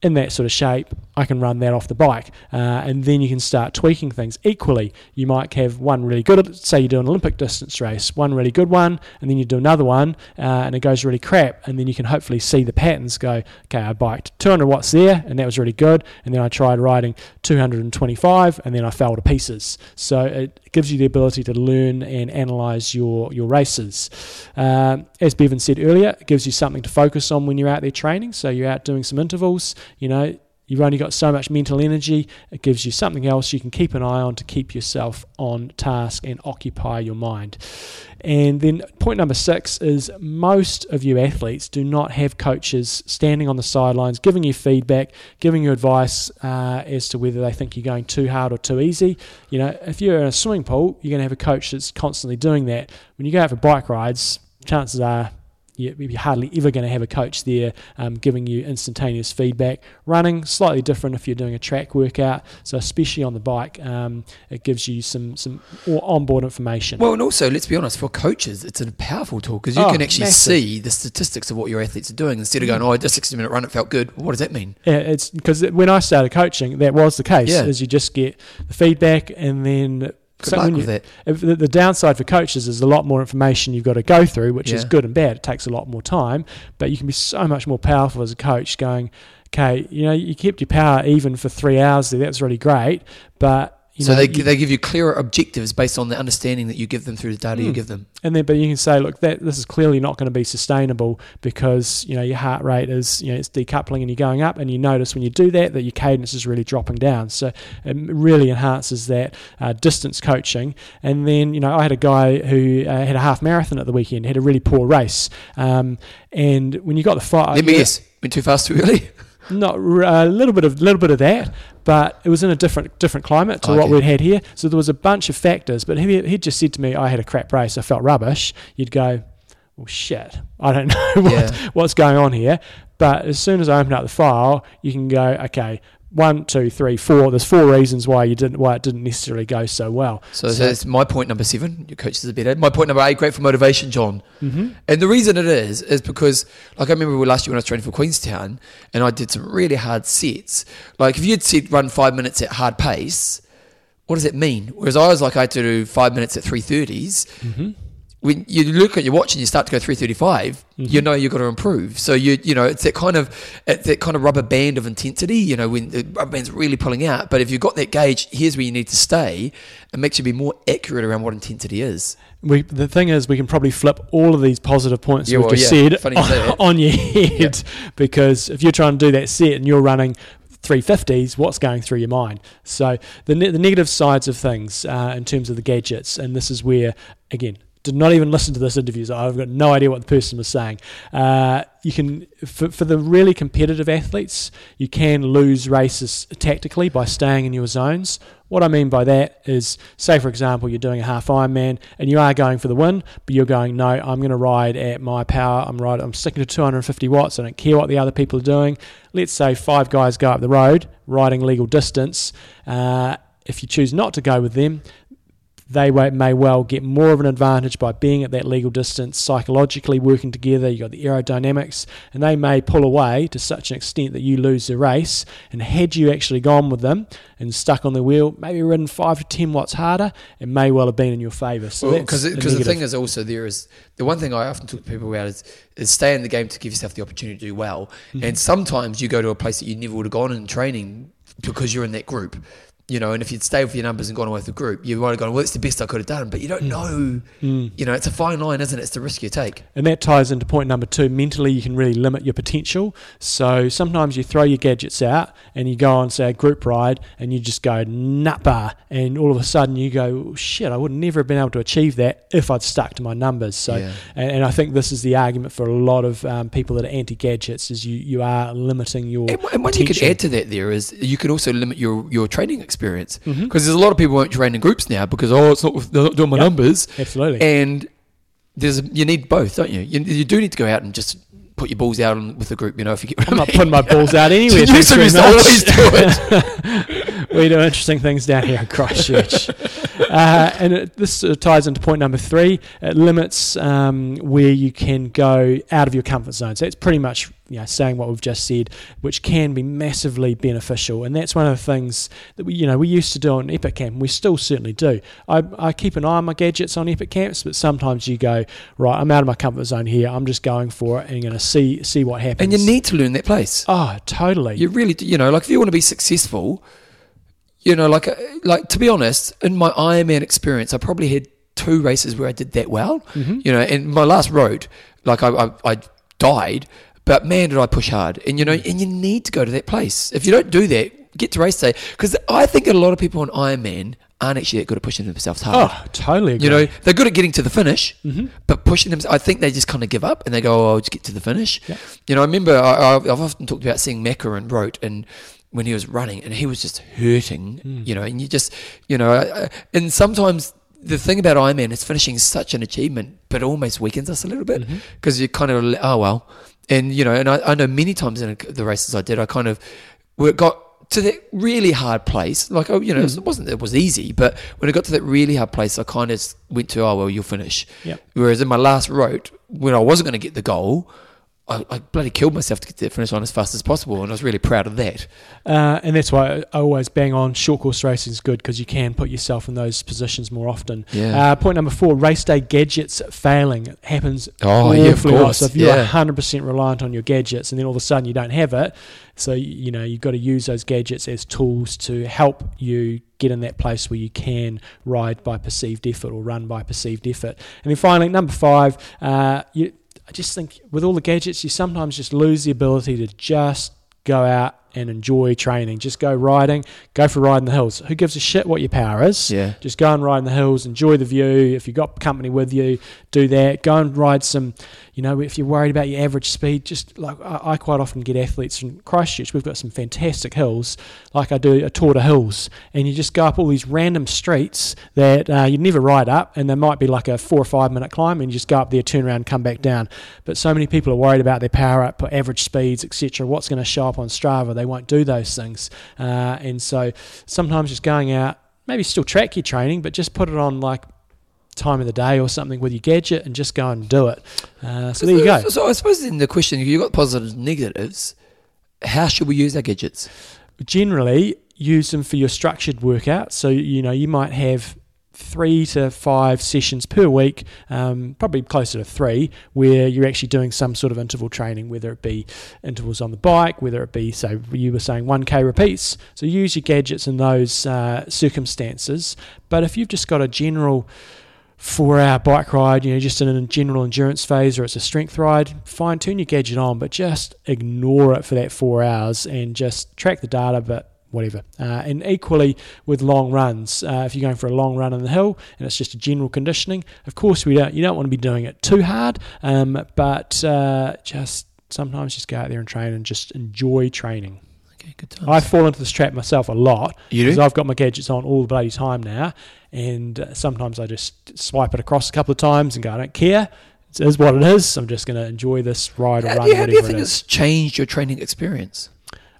in that sort of shape, I can run that off the bike. Uh, and then you can start tweaking things. Equally, you might have one really good, say you do an Olympic distance race, one really good one, and then you do another one, uh, and it goes really crap. And then you can hopefully see the patterns go, okay, I biked 200 watts there, and that was really good. And then I tried riding 225, and then I fell to pieces. So it gives you the ability to learn and analyze your, your races. Um, as Bevan said earlier, it gives you something to focus on when you're out there training. So you're out doing some intervals, you know, you've only got so much mental energy. It gives you something else you can keep an eye on to keep yourself on task and occupy your mind. And then point number six is most of you athletes do not have coaches standing on the sidelines giving you feedback, giving you advice uh, as to whether they think you're going too hard or too easy. You know, if you're in a swimming pool, you're going to have a coach that's constantly doing that. When you go out for bike rides, chances are you're hardly ever going to have a coach there um, giving you instantaneous feedback. Running slightly different if you're doing a track workout, so especially on the bike, um, it gives you some some onboard information. Well, and also, let's be honest, for coaches, it's a powerful tool because you Oh, can actually massive. See the statistics of what your athletes are doing instead of going, oh, I did a 60 minute run, it felt good. What does that mean? Yeah, it's because when I started coaching, that was the case. Yeah. Is you just get the feedback and then. Good so luck with you- that. the, the downside for coaches is a lot more information you've got to go through, which is good and bad. It takes a lot more time, but you can be so much more powerful as a coach. Going, okay, you know, you kept your power even for three hours there. That's really great, but you so know, they, you- they give you clearer objectives based on the understanding that you give them through the data you Hmm. give them. and then but you can say, look, that this is clearly not going to be sustainable because you know your heart rate is you know it's decoupling and you're going up, and you notice when you do that that your cadence is really dropping down. So it really enhances that uh, distance coaching. And then you know I had a guy who uh, had a half marathon at the weekend, had a really poor race, um, and when you got the fight, Let me guess, went too fast too early? Not a little bit of little bit of that, but it was in a different different climate to what we'd had here. So there was a bunch of factors. But he he just said to me, I had a crap race. I felt rubbish. You'd go, well, shit. I don't know what, Yeah. what's going on here. But as soon as I open up the file, you can go, okay. One, two, three, four. There's four reasons why you didn't, why it didn't necessarily go so well. So, that's my point number seven. Your coaches are better. My point number eight, great for motivation, John. Mm-hmm. And the reason it is is because, like I remember last year when I was training for Queenstown, and I did some really hard sets. Like if you'd said run five minutes at hard pace, what does it mean? Whereas I was like I had to do five minutes at three thirties. Mm-hmm. When you look at your watch and you start to go 335 you Mhm. know you've got to improve. So you you know it's that kind of it's that kind of rubber band of intensity. You know when the rubber band's really pulling out, but if you've got that gauge, here's where you need to stay. It makes you be more accurate around what intensity is. We, the thing is, we can probably flip all of these positive points Yeah, we've well, just yeah, said you on, on your head because if you're trying to do that set and you're running 350s, what's going through your mind? So the, ne- the negative sides of things uh, in terms of the gadgets, and this is where, again, did not even listen to this interview, so I've got no idea what the person was saying. Uh, you can, for, for the really competitive athletes, you can lose races tactically by staying in your zones. What I mean by that is, say for example, you're doing a half Ironman and you are going for the win, but you're going, no, I'm going to ride at my power. I'm riding. I'm sticking to 250 watts. I don't care what the other people are doing. Let's say five guys go up the road riding legal distance. Uh, if you choose not to go with them, they may well get more of an advantage by being at that legal distance, psychologically working together. You've got the aerodynamics, and they may pull away to such an extent that you lose the race. And had you actually gone with them and stuck on the wheel, maybe ridden five to 10 watts harder, it may well have been in your favour. So because a because the thing is also there is the one thing I often talk to people about is is stay in the game to give yourself the opportunity to do well. Mm-hmm. And sometimes you go to a place that you never would have gone in training because you're in that group. You know, and if you'd stayed with your numbers and gone away with the group, you might have gone, well, it's the best I could have done. But you don't know, Mm. you know, it's a fine line, isn't it? It's the risk you take. And that ties into point number two. Mentally, you can really limit your potential. So sometimes you throw your gadgets out and you go on, say, a group ride and you just go nutbar. And all of a sudden you go, shit, I would never have been able to achieve that if I'd stuck to my numbers. So, Yeah. and, and I think this is the argument for a lot of um, people that are anti gadgets is you, you are limiting your. And, and what you could add to that there is you could also limit your, your training experience Mhm. because there's a lot of people who won't train in groups now because oh it's not they're not doing my Yep. numbers Absolutely. and there's you need both don't you? you you do need to go out and just put your balls out with the group you know if you get I'm I not putting my balls out anywhere. You thanks used to very used to much. always do it. we do interesting things down here in Christchurch. uh, and it, this uh, ties into point number three. It limits um, where you can go out of your comfort zone. So it's pretty much you know, saying what we've just said, which can be massively beneficial. And that's one of the things that we, you know, we used to do on Epic Camp. and We still certainly do. I, I keep an eye on my gadgets on Epic Camps, but sometimes you go, right, I'm out of my comfort zone here. I'm just going for it and going to see see what happens. and you need to learn that place. Oh, totally. You really, do, you know, like if you want to be successful, you know, like, uh, like to be honest, in my Ironman experience, I probably had two races where I did that well. Mhm. You know, and my last road, like I, I, I died, but man, did I push hard. And you know, and you need to go to that place. If you don't do that, get to race day. Because I think a lot of people on Ironman aren't actually that good at pushing themselves hard. Oh, totally agree. You know, they're good at getting to the finish, Mhm. but pushing them, I think they just kind of give up and they go, oh, I'll just get to the finish. Yeah. You know, I remember I, I've I've often talked about seeing Macca and Roth and when he was running and he was just hurting, Mm. you know, and you just, you know, and sometimes the thing about Ironman is finishing is such an achievement, but it almost weakens us a little bit because you kind of, oh, well. And, you know, and I, I know many times in the races I did, I kind of got to that really hard place. Like, oh, you know, Mm. it wasn't, it was easy, but when I got to that really hard place, I kind of went to, oh, well, you'll finish. Yep. Whereas in my last route, when I wasn't going to get the goal, I, I bloody killed myself to get to the finish line as fast as possible, and I was really proud of that. Uh, and that's why I always bang on short course racing is good because you can put yourself in those positions more often. Yeah. Uh, point number four: race day gadgets failing It happens. oh, yeah, of awfully a lot. course. So if you're yeah. 100% reliant on your gadgets, and then all of a sudden you don't have it, so you know you've got to use those gadgets as tools to help you get in that place where you can ride by perceived effort or run by perceived effort. And then finally, number five, uh, you, I just think with all the gadgets, you sometimes just lose the ability to just go out and enjoy training. Just go riding, go for a ride in the hills. Who gives a shit what your power is? Yeah. Just go and ride in the hills, enjoy the view. If you've got company with you, do that. Go and ride some, you know, if you're worried about your average speed, just like I, I quite often get athletes from Christchurch. We've got some fantastic hills, like I do a Tour de Hills, and you just go up all these random streets that uh, you'd never ride up, and there might be like a four or five minute climb, and you just go up there, turn around, come back down. But so many people are worried about their power up, average speeds, etc. What's going to show up on Strava? They won't do those things, uh, and so sometimes just going out, maybe still track your training, but just put it on like time of the day or something with your gadget and just go and do it. Uh, so there you go. So I suppose in the question, you've got positives and negatives. How should we use our gadgets? Generally, use them for your structured workout. So you know you might have three to five sessions per week, um, probably closer to three, where you're actually doing some sort of interval training, whether it be intervals on the bike, whether it be, so you were saying 1K repeats. So use your gadgets in those uh, circumstances. But if you've just got a general four hour bike ride, you know, just in a general endurance phase or it's a strength ride, fine tune your gadget on, but just ignore it for that four hours and just track the data, but whatever. Uh, and equally with long runs, uh, if you're going for a long run on the hill and it's just a general conditioning, of course we don't. You don't want to be doing it too hard, um, but uh, just sometimes just go out there and train and just enjoy training. Okay, good times. I fall into this trap myself a lot because? I've got my gadgets on all the bloody time now, and uh, sometimes I just swipe it across a couple of times and go, I don't care. It is what it is. I'm just going to enjoy this ride or How, run, do you- how do you whatever think it it's changed your training experience?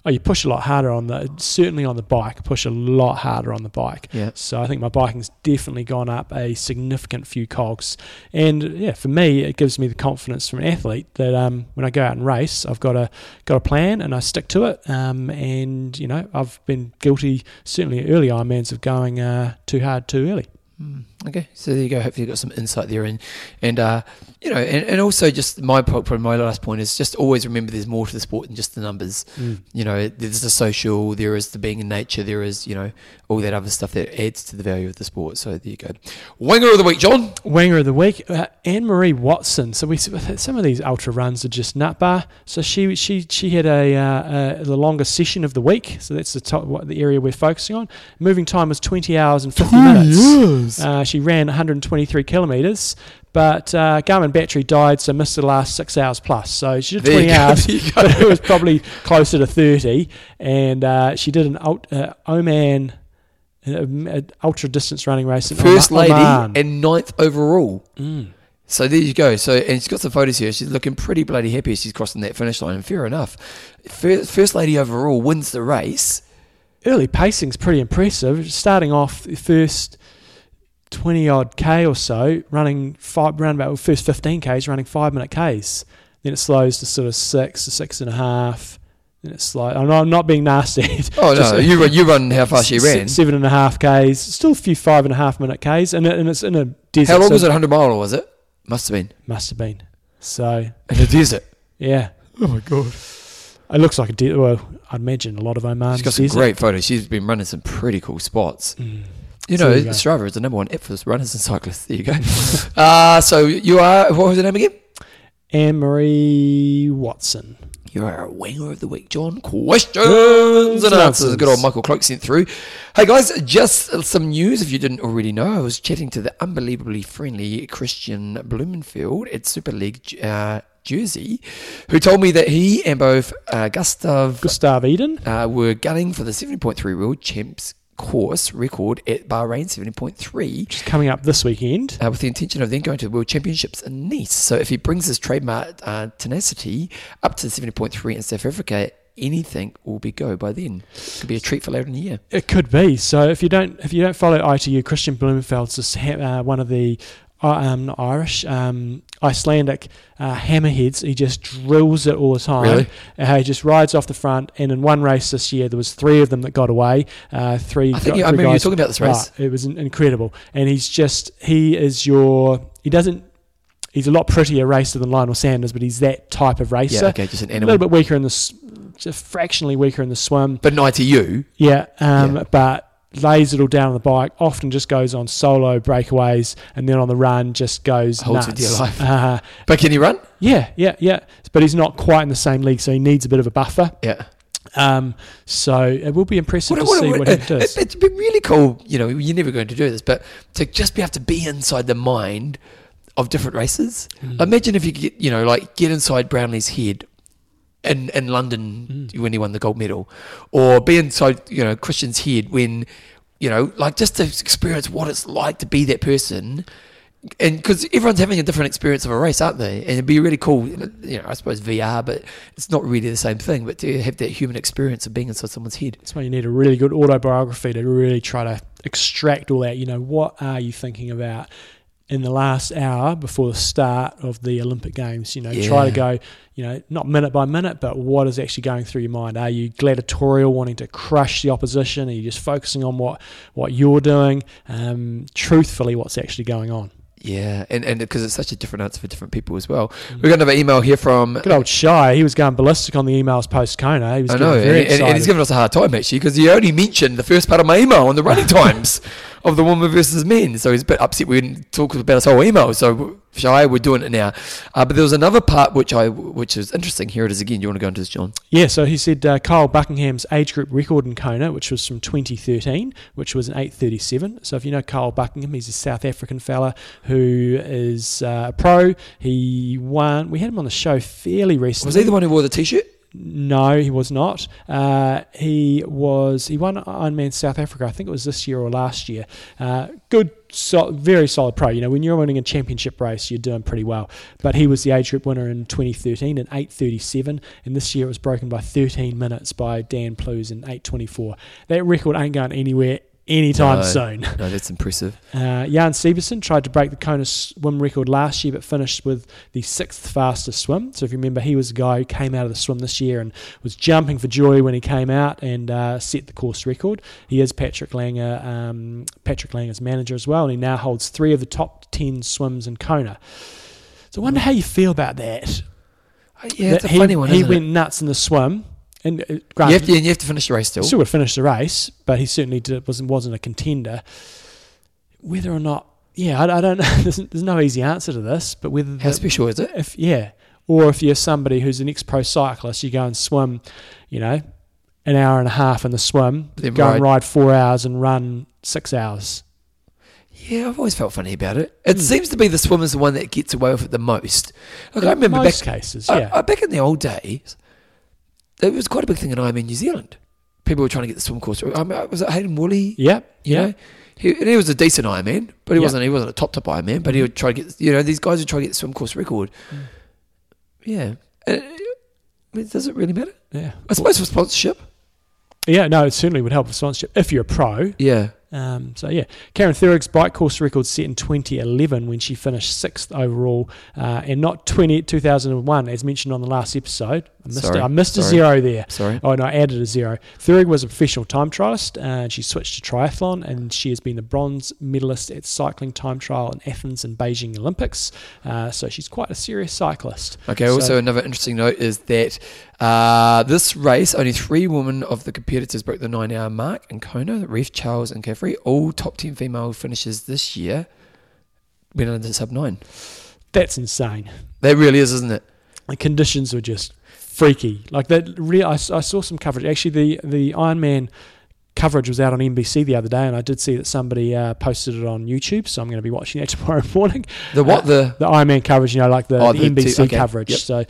Oh, you push a lot harder on the certainly on the bike. Push a lot harder on the bike. Yeah. So I think my biking's definitely gone up a significant few cogs, and yeah, for me, it gives me the confidence from an athlete that um, when I go out and race, I've got a got a plan and I stick to it. Um, and you know, I've been guilty certainly early Ironmans of going uh, too hard too early. Okay, so there you go. Hopefully, you got some insight there, and and uh, you know, and, and also just my po- probably my last point is just always remember there's more to the sport than just the numbers. You know, there's the social, there is the being in nature, there is you know all that other stuff that adds to the value of the sport. So there you go. Winger of the week, John. Wanger of the week, uh, Anne Marie Watson. So we some of these ultra runs are just nut bar. So she she she had a, uh, uh, the longest session of the week. So that's the top what the area we're focusing on. Moving time was twenty hours and fifty minutes. Uh, she ran 123 kilometres, but uh, Garmin battery died, so missed the last six hours plus. So she did There 20 hours, there you go. but it was probably closer to 30. And uh, she did an uh, Oman uh, ultra distance running race in First Oma- lady and ninth overall. Mm. So there you go. So and she's got some photos here. She's looking pretty bloody happy. as She's crossing that finish line. And fair enough. First, first lady overall wins the race. early pacing's pretty impressive. Starting off first twenty odd k or so, running five round about the first fifteen k's, running five minute k's. Then it slows to sort of six to six and a half. Then it's slow. I'm not, I'm not being nasty. Oh Just- no, you run, you run how fast she S- ran. Seven and a half k's. Still a few five and a half minute k's, and, it, and it's in a desert. How long so was it? Hundred mile or was it? Must have been Must have been. So in a desert. yeah, Oh my god. it looks like a desert. Well, I'd imagine a lot of Oman's She's got some desert. great photos. She's been running some pretty cool spots. Mm. You know, you. Strava is the number one app for runners and cyclists. There you go. uh, so you are, what was the name again? Anne Marie Watson. You are a winger of the week, John. Questions and answers. Good old Michael Cloak sent through. Hey guys, just some news if you didn't already know. I was chatting to the unbelievably friendly Kristian Blummenfelt at Super League uh, Jersey, who told me that he and both uh, Gustav Gustav Iden. uh, were gunning for the 70.3 World Champs course record at Bahrain 70.3 which is coming up this weekend. uh, with the intention of then going to the World Championships in Nice. So if he brings his trademark uh, tenacity up to 70.3 in South Africa, anything will be go by then. It Could be a treat for later in the year. It could be. So if you don't if you don't follow ITU, Kristian Blummenfelt's uh, one of the um, not Irish, um, Icelandic uh, hammerheads. He just drills it all the time. Really? Uh, he just rides off the front. And in one race this year, there was three of them that got away. Uh, three. I think got- you, I remember you guys- talking about this race. It was incredible. And he's just he is your he doesn't. He's a lot prettier racer than Lionel Sanders, but he's that type of racer. Yeah, okay, just an animal. a little bit weaker in the, just fractionally weaker in the swim. But an ITU, Yeah, um, Yeah. but lays it all down on the bike. Often just goes on solo breakaways, and then on the run just goes Holds nuts. dear life. Uh, but can he run? yeah, yeah, yeah. But he's not quite in the same league, so he needs a bit of a buffer. Yeah. Um, so it will be impressive What- to what- see what- what, he does. it, it'd be really cool. You know, you're never going to do this, but to just be able to be inside the mind of different races. Mm. Imagine if you could get, you know, like get inside Brownlee's head in in London Mm. when he won the gold medal, or be inside you know Kristian's head when you know, like just to experience what it's like to be that person. And because everyone's having a different experience of a race, aren't they? And it'd be really cool, you know. I suppose VR, but it's not really the same thing. But to have that human experience of being inside someone's head. That's why you need a really good autobiography to really try to extract all that. You know, what are you thinking about in the last hour before the start of the Olympic Games? You know, try to go, you know, not minute by minute, but what is actually going through your mind? Are you gladiatorial, wanting to crush the opposition? Are you just focusing on what, what you're doing? Um, truthfully, what's actually going on? Yeah, and and because it's such a different answer for different people as well. We got another email here from. Good old Shy, he was going ballistic on the emails post Kona. He was I know, and, very and, and he's giving us a hard time actually because he only mentioned the first part of my email on the running times of the woman versus men. So he's a bit upset we didn't talk about his whole email. So shy, we're doing it now. Uh, but there was another part which I which is interesting. Here it is again. Do you want to go into this, John? Yeah, so he said uh, Kyle Buckingham's age group record in Kona, which was from 2013, which was an 8:37. So if you know Kyle Buckingham, he's a South African fella who is uh, a pro. He won. We had him on the show fairly recently. Was he the one who wore the t-shirt? No, he was not. Uh, he was. He won Ironman South Africa. I think it was this year or last year. Uh, good, so, very solid pro. You know, when you're winning a championship race, you're doing pretty well. But he was the age group winner in 2013 in 8:37, and this year it was broken by 13 minutes by Dan Plews in 8:24. That record ain't going anywhere anytime No. soon. No, that's impressive. Uh, Jan Sibbersen tried to break the Kona swim record last year, but finished with the sixth fastest swim. So if you remember, he was the guy who came out of the swim this year and was jumping for joy when he came out and uh, set the course record. He is Patrick Lange, um, Patrick Lange's manager as well, and he now holds three of the top ten swims in Kona. So I wonder how you feel about that. Uh, Yeah, it's a he, funny one. He went it? nuts in the swim, and uh, You have, to, you have to finish the race still. still would finish the race, but he certainly did, wasn't wasn't a contender. Whether or not, yeah, I, I don't know. There's, there's no easy answer to this, but whether How the- special is it? if yeah, or if you're somebody who's an ex-pro cyclist, you go and swim, you know, an hour and a half in the swim, Then go and ride- ride four hours and run six hours. Yeah, I've always felt funny about it. It Hmm. seems to be the swimmer's the one that gets away with it the most. Like I remember back, cases, I- yeah, I- back in the old days, it was quite a big thing in Ironman New Zealand. People were trying to get the swim course. I mean, was it Hayden Woolley? yeah, You yeah. know, he, he was a decent Ironman, but he Yeah. wasn't. He wasn't a top top Ironman. But he would try to get. You know, these guys would try to get the swim course record. Mm. Yeah. Does it really matter? yeah. I suppose for sponsorship. Yeah, no, it certainly would help with sponsorship if you're a pro. Yeah. Um, so yeah, Karin Thürig's bike course record set in 2011 when she finished sixth overall, uh, and not 20, 2001 as mentioned on the last episode. I missed, Sorry, a, I missed a zero there. Sorry. Oh no, I added a zero. Thurig was a professional time trialist, and she switched to triathlon, and she has been a bronze medalist at cycling time trial in Athens and Beijing Olympics. Uh, so she's quite a serious cyclist. Okay. So- Also, another interesting note is that uh, this race, only three women of the competitors broke the nine-hour mark in Kona. Ryf, Charles, and Carfrae, all top ten female finishes this year, went under sub nine. That's insane. That really is, isn't it? the conditions were just freaky. Like that, re- I saw some coverage. Actually, the the Ironman coverage was out on NBC the other day, and I did see that somebody uh, posted it on YouTube. So I'm going to be watching that tomorrow morning. The what Uh, the The Ironman coverage, you know, like the, Oh, the the NBC okay, coverage. yep. So uh,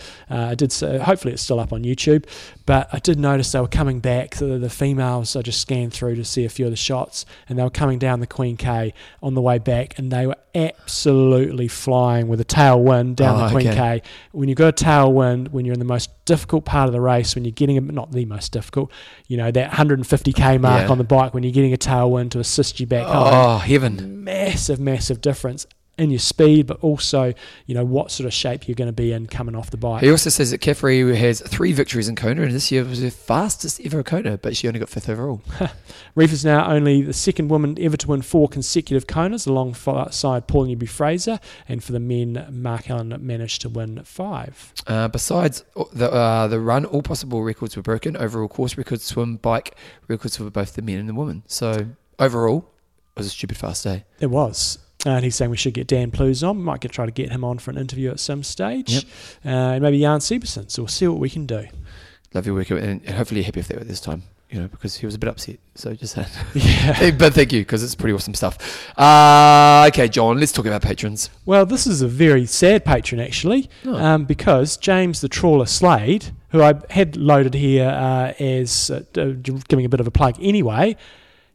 I did. So hopefully, it's still up on YouTube. But I did notice they were coming back. The, the females, I just scanned through to see a few of the shots, and they were coming down the Queen K on the way back, and they were absolutely flying with a tailwind down Oh, the Queen okay. K. When you've got a tailwind, when you're in the most difficult part of the race, when you're getting a, not the most difficult, you know that 150k mark Yeah. on the bike, when you're getting a tailwind to assist you back home oh heaven. massive, massive difference in your speed, but also, you know, what sort of shape you're going to be in coming off the bike. He also says that Carfrae has three victories in Kona, and this year was her fastest ever Kona, but she only got fifth overall. Ryf is now only the second woman ever to win four consecutive Konas alongside Paul Newby Fraser, and for the men, Mark Allen managed to win five. Uh, besides the uh, the run, all possible records were broken. Overall course records, swim, bike records for both the men and the women. So overall, it was a stupid fast day. It was. And he's saying we should get Dan Plews on. We might get, try to get him on for an interview at some stage. Yep. Uh, and maybe Jan Sibbersen. So we'll see what we can do. Love your work, and, hopefully you're happy with that this time. You know, because he was a bit upset. So just saying. Yeah. But thank you, because it's pretty awesome stuff. Uh, okay, John, let's talk about patrons. Well, this is a very sad patron, actually, Oh. um, because James the Trawler Slade, who I had loaded here uh, as uh, uh, giving a bit of a plug anyway,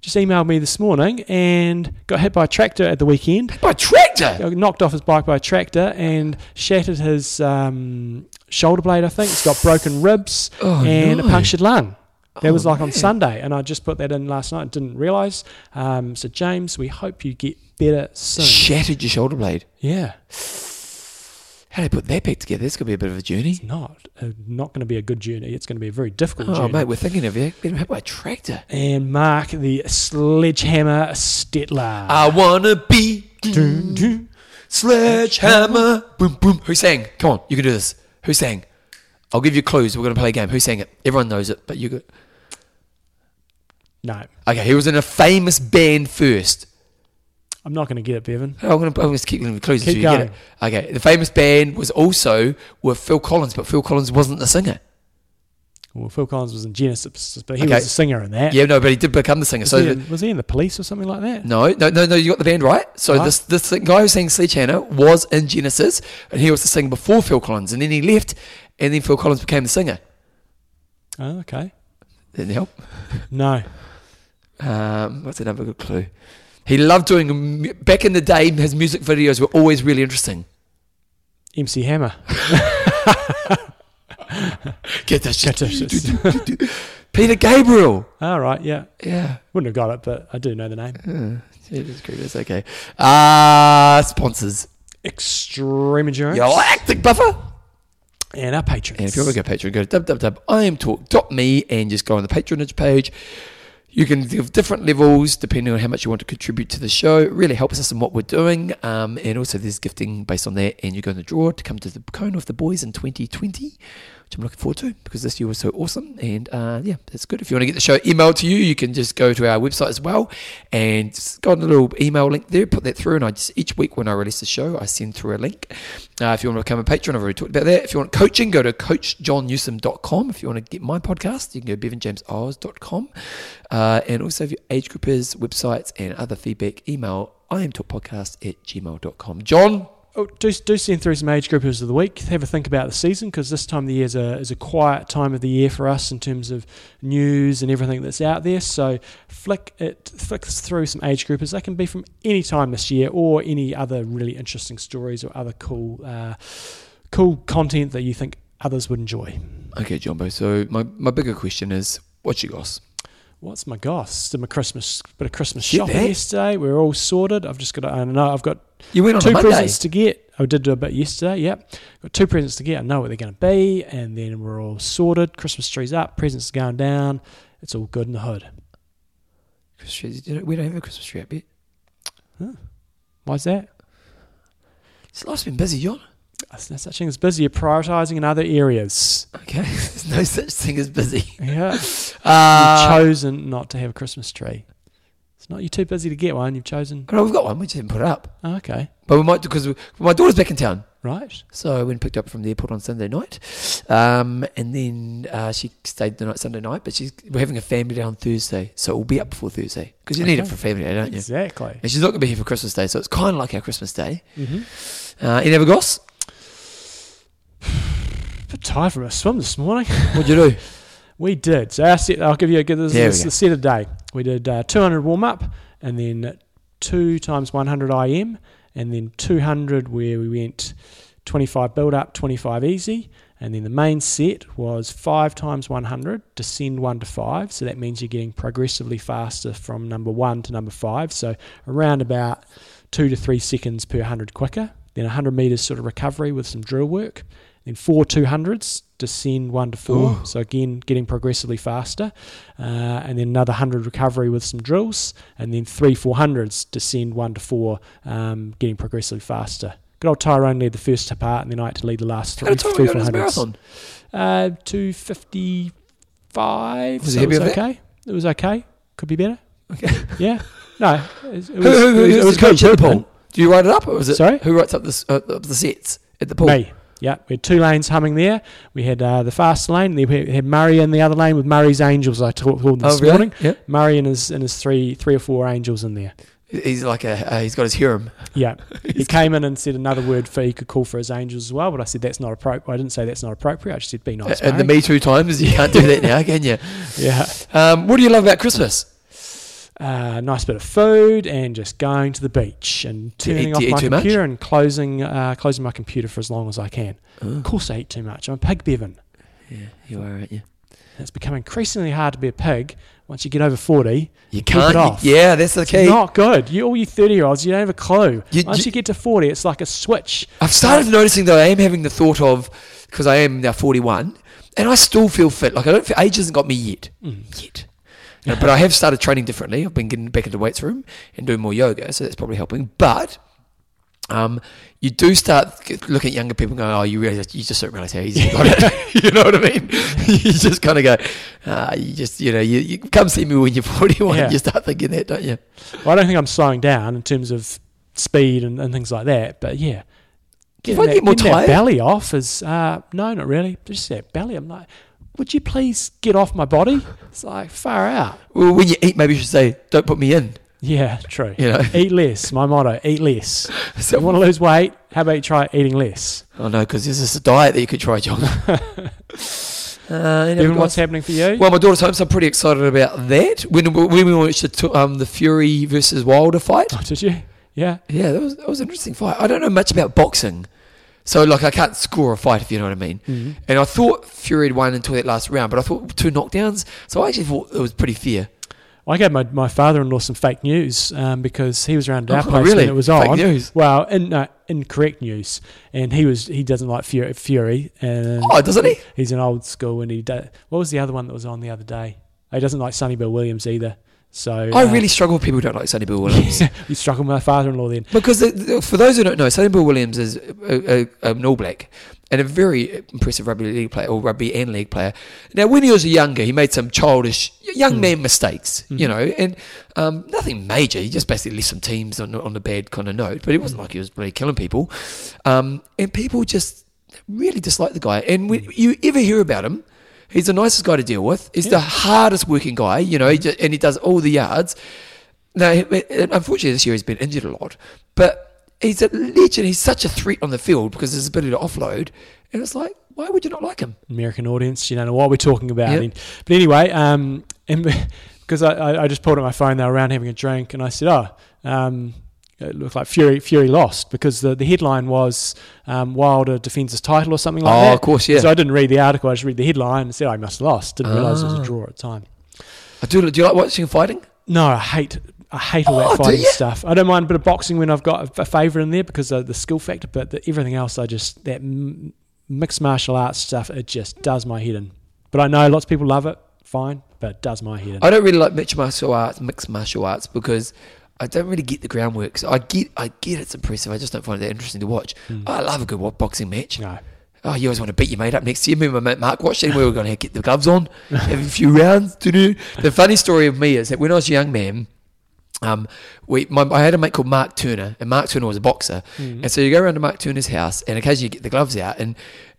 just emailed me this morning and got hit by a tractor at the weekend. By a tractor! Got knocked off his bike by a tractor and shattered his um, shoulder blade, I think. It's got broken ribs Oh, and no. a punctured lung. That Oh, was like on. Sunday, and I just put that in last night and didn't realise. Um, so, James, we hope you get better soon. Shattered your shoulder blade. yeah. How do I put their back together? This could be a bit of a journey. It's not uh, not going to be a good journey. It's going to be a very difficult journey. Oh, journey. mate, we're thinking of you. Been hit by a tractor. And Mark the sledgehammer Stetler. I wanna be Dun, dun. sledgehammer. Boom, boom. Who sang? Come on, you can do this. Who sang? I'll give you clues. We're gonna play a game. Who sang it? Everyone knows it, but you got. No, Okay, he was in a famous band first. I'm not going to get it, Bevan. I'm gonna, I'm gonna keep giving clues until Keep you get going. it. Okay, the famous band was also with Phil Collins, but Phil Collins wasn't the singer. Well, Phil Collins was in Genesis, but he Okay. was a singer in that. Yeah, no, but he did become the singer. Was, So he in, was he in the police or something like that? No, no, no, no. You got the band right. So Right. this this guy who sang Sledgehammer was in Genesis, and he was the singer before Phil Collins, and then he left, and then Phil Collins became the singer. Oh, okay. Didn't help. No. Um, what's another good clue? He loved doing back in the day. His music videos were always really interesting. MC Hammer. Get that shit. Get that shit. Peter Gabriel. All right, yeah. Yeah. Wouldn't have got it, but I do know the name. It is great. It's okay. Uh, sponsors. Extreme Endurance. Galactic Buffer. And our patrons. And if you want to go Patreon, go to www.imtalk.me and just go on the patronage page. You can give different levels depending on how much you want to contribute to the show. It really helps us in what we're doing. Um, and also, there's gifting based on that. And you go in the draw to come to the Cone of the Boys in 2020, which I'm looking forward to because this year was so awesome. And uh, yeah, that's good. If you want to get the show emailed to you, you can just go to our website as well and just go on the little email link there, put that through. And I just each week when I release the show, I send through a link. Uh, if you want to become a patron, I've already talked about that. If you want coaching, go to coachjohnnewsom.com. If you want to get my podcast, you can go to bevanjamesoz.com. Uh, and also, if your age groupers, websites, and other feedback, email imtalkpodcast at gmail.com. John, Oh, do, do send through some age groupers of the week. Have a think about the season because this time of the year is a, is a quiet time of the year for us in terms of news and everything that's out there. So flick it, flick through some age groupers. They can be from any time this year or any other really interesting stories or other cool, uh, cool content that you think others would enjoy. Okay, Jumbo. So my, my bigger question is, what's your goss? What's my goss? Did my Christmas bit of Christmas shopping yesterday. We're all sorted. I've just got. To, I know I've got You went on two presents to get. I did do a bit yesterday. Yep, got two presents to get. I know what they're going to be, and then we're all sorted. Christmas trees up, presents going down. It's all good in the hood. Christmas trees. We don't have a Christmas tree up yet. Huh. Why's that? It's life's been busy, John. There's no such thing as busy. You're prioritising in other areas. Okay, there's no such thing as busy. Yeah, Uh, you've chosen not to have a Christmas tree. It's not you're too busy to get one. You've chosen. no, we've got one. We just haven't put it up, Oh, okay, but we might because my daughter's back in town. right. So I went and picked up from the airport on Sunday night, um, and then uh, she stayed the night Sunday night. But she's we're having a family day on Thursday, so it will be up before Thursday because you need it for family day, don't you? Exactly. And she's not going to be here for Christmas Day, so it's kind of like our Christmas Day. hmm Uh, any other goss? Bit tired from a swim this morning. What'd you do? We did. So our set, I'll give you a good. This, this is the set of the day. We did uh, 200 warm up, and then two times 100 IM, and then 200 where we went 25 build up, 25 easy, and then the main set was five times 100, descend one to five. So that means you're getting progressively faster from number one to number five. So around about two to three seconds per 100 quicker. Then 100 meters sort of recovery with some drill work. Then four 200s, descend one to four. Ooh. So again, getting progressively faster. Uh, and then another 100 recovery with some drills. And then three 400s, descend one to four, um, getting progressively faster. Good old Tyrone led the first part, and then I had to lead the last How three, did three Tyrone run his 400s. marathon? Uh, 255. Was so he it was happy with that? okay. It was okay. Could be better. Okay. Yeah. No. It was, it Who, who, it was, it was the coach good at the pool? Do you write it up, or is it Sorry? who writes up the uh, the sets at the pool? Me. Yeah, we had two lanes humming there. We had uh, the fast lane. Then we had Murray in the other lane with Murray's Angels. I talked to them this Oh, really? morning. Yeah. Murray and his and his three three or four Angels in there. He's like a uh, he's got his Huram. Yeah, he came in and said another word for he could call for his Angels as well. But I said that's not appropriate. I didn't say that's not appropriate. I just said be nice. and the. Me Too times, you can't do that now, can you? yeah, Um, what do you love about Christmas? Uh, nice bit of food and just going to the beach and turning eat- off do you eat my too much? computer and closing uh, closing my computer for as long as I can. Oh, Of course, I eat too much. I'm a pig, Bevan. yeah, you are, aren't you? It's become increasingly hard to be a pig once you get over 40. You can't. off. yeah, that's the It's key. not good. You, all you 30 year olds, you don't have a clue. You- once you- you, get to 40, it's like a switch. I've started noticing though. I am having the thought of because I am now forty-one, and I still feel fit. Like I don't. Feel, age hasn't got me yet. Mm. Yet. Uh, but I have started training differently. I've been getting back into the weights room and doing more yoga, so that's probably helping. But um, you do start looking at younger people and going, "Oh, you really, you just don't realize how easy you got it." you know what I mean? you just kind of go, uh, "You just, you know, you, you come see me when you're 41." Yeah. You start thinking that, don't you? Well, I don't think I'm slowing down in terms of speed and, and things like that. But yeah. Getting that, get more getting that belly off is, uh, no, not really. Just that belly. I'm like, would you please get off my body? It's like, far out. Well, when you eat, maybe you should say, "Don't put me in." Yeah, true. You know. Eat less. My motto, eat less. So, You want to lose weight? How about you try eating less? Oh no, because this is a diet that you could try, John. uh, Even what's happening for you? well, my daughter's home, so I'm pretty excited about that. When, when we watched the, um, the Fury versus Wilder fight, Oh, did you? Yeah. yeah, that was that was an interesting fight. I don't know much about boxing, So like I can't score a fight if you know what I mean. Mm-hmm. And I thought Fury had won until that last round, but I thought two knockdowns. So I actually thought it was pretty fair. I gave my, my father in law some fake news um, because he was around our Oh, place really? when it was Fake on. news? Well, in, no, incorrect news, and he was he doesn't like Fury, Fury and Oh, doesn't he? he's an old school, and he do, what was the other one that was on the other day? He doesn't like Sonny Bill Williams either. So I uh, really struggle with people who don't like Sonny Bill Williams. you struggle with my father in law then. Because the, the- for those who don't know, Sonny Bill Williams is a, a, an All Black and a very impressive rugby league player or rugby and league player. Now, when he was younger, he made some childish young man mistakes, you know, and um, nothing major. He just basically left some teams on, on a bad kind of note, but it wasn't like he was really killing people. Um, and people just really dislike the guy. And when you ever hear about him, he's the nicest guy to deal with. He's the hardest working guy, you know, just, and he does all the yards. No, he- he- unfortunately, this year he's been injured a lot, but he's a legend. He's such a threat on the field because of his ability to offload. And it's like, why would you not like him? American audience, you don't know what we're talking about. Yep. But anyway, um, and because I, I, I just pulled up my phone, they were around having a drink, and I said, "Oh, um, it looked like Fury Fury lost because the, the headline was um, Wilder defends his title or something like Oh, that." Oh, of course, yeah. So I didn't read the article; I just read the headline and said, "I must have lost." Didn't realise it was Ah. a draw at the time. I do. Do you like watching fighting? No, I hate I hate all Oh, that fighting stuff. I don't mind a bit of boxing when I've got a, a favourite in there because of the skill factor, but the, everything else, I just that m- mixed martial arts stuff, it just does my head in. But I know lots of people love it, fine, but it does my head in. I don't really like mixed martial arts, mixed martial arts, because I don't really get the groundwork. So I get, I get it's impressive. I just don't find it that interesting to watch. I love a good boxing match. no. Oh, you always want to beat your mate up next to you. Me and my mate Mark watched it we were going to get the gloves on, have a few rounds to do. The funny story of me is that when I was a young man, um, we, my, I had a mate called Mark Turner, and Mark Turner was a boxer. And so you go around to Mark Turner's house, and occasionally you get the gloves out, and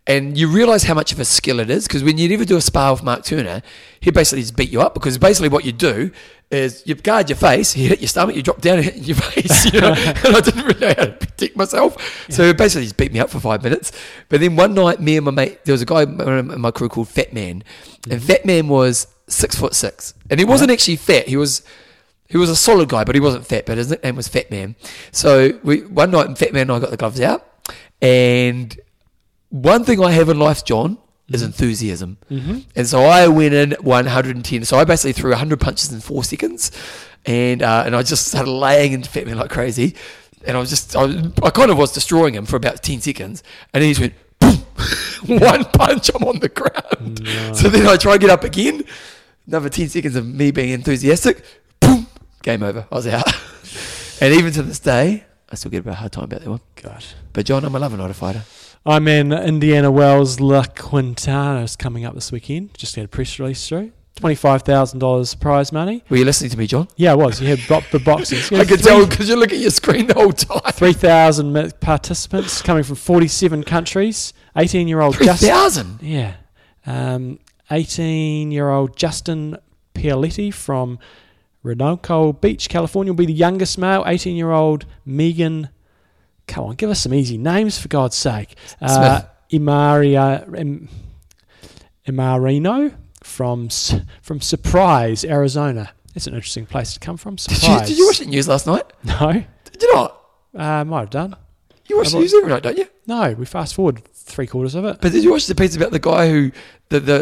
and you realise how much of a skill it is because when you ever do a spar with Mark Turner, he basically just beat you up because basically what you do is you guard your face, you hit your stomach, you drop down and hit your face, you know. and I didn't really know how to protect myself, so basically he just beat me up for five minutes. But then one night, me and my mate, there was a guy in my crew called Fat Man, and mm-hmm. Fat Man was six foot six, and he wasn't actually fat. He was he was a solid guy, but he wasn't fat. But his nickname was Fat Man. So we one night, Fat Man and I got the gloves out, and one thing I have in life, John, is enthusiasm. Mm-hmm. And so I went in 110. So I basically threw 100 punches in four seconds, and uh, and I just started laying into Fat Man like crazy. And I was just, I, was- I kind of was destroying him for about 10 seconds, and then he just went. Boom, one punch, I'm on the ground. So then I try to get up again. Another 10 seconds of me being enthusiastic. Boom, game over. I was out. and even to this day, I still get a bit a hard time about that one. God. But John, I'm a lover, not a fighter. I'm in Indiana Wells La Quintana is coming up this weekend. Just had a press release through. $25,000 prize money. Were you listening to me, John? Yeah, it was. You had bo- the boxes. I could three- tell because you look at your screen the whole time. 3,000 participants coming from 47 countries. 18 year old Three Justin. thousand. Yeah. Um, 18 year old Justin Pialetti from Renoco Beach, California, will be the youngest male. 18 year old Megan. Come on, give us some easy names for God's sake. Uh, Imaria, Im, Imarino from from Surprise, Arizona. It's an interesting place to come from. Did you, Surprise. did you watch the news last night? No, Did you not? uh, might have done. You watch the news every night, don't you? No, we fast forward three quarters of it. But did you watch the piece about the guy who the the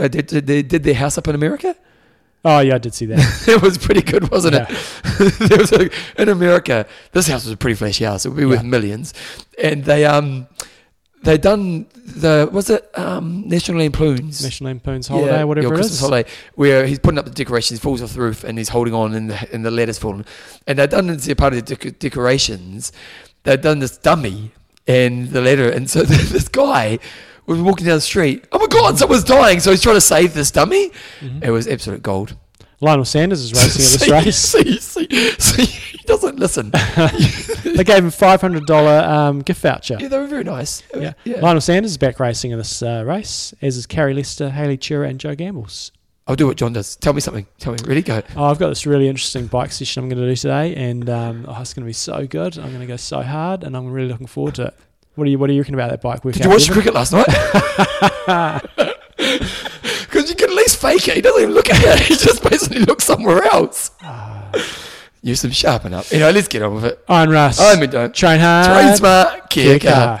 uh, did, did, did their house up in America? Oh yeah, I did see that. it was pretty good, wasn't Yeah. it? there was a, in America. This house was a pretty flashy house. It would be worth millions, and they um they done the was it um National Lampoon's National Lampoon's Holiday, Yeah, whatever your it Christmas is. holiday, where he's putting up the decorations, He falls off the roof, and he's holding on, and the, and the ladder's falling. And they've done this part of the dec- decorations. They've done this dummy and the ladder, and so this guy was walking down the street. Oh my God, someone's dying! So he's trying to save this dummy. It was absolute gold. Lionel Sanders is racing at this race. See, see, see, he doesn't listen. They gave him five hundred dollar um, gift voucher. yeah, they were very nice. Yeah. yeah. Lionel Sanders is back racing in this uh, race, as is Carrie Lester, Haley Chura, and Joe Gambles. I'll do what John does. Tell me something. Tell me. Ready? Go. Oh, I've got this really interesting bike session I'm going to do today, and um, oh, it's going to be so good. I'm going to go so hard, and I'm really looking forward to it. What are you What do you reckon about that bike workout? Did you watch Evan? cricket last night? Because you can at least fake it. He doesn't even look at it. He just basically looks somewhere else. Ah. Use some sharpen up. Anyway, let's get on with it. Iron Russ. I'm don't. Train hard. Train smart, kick hard.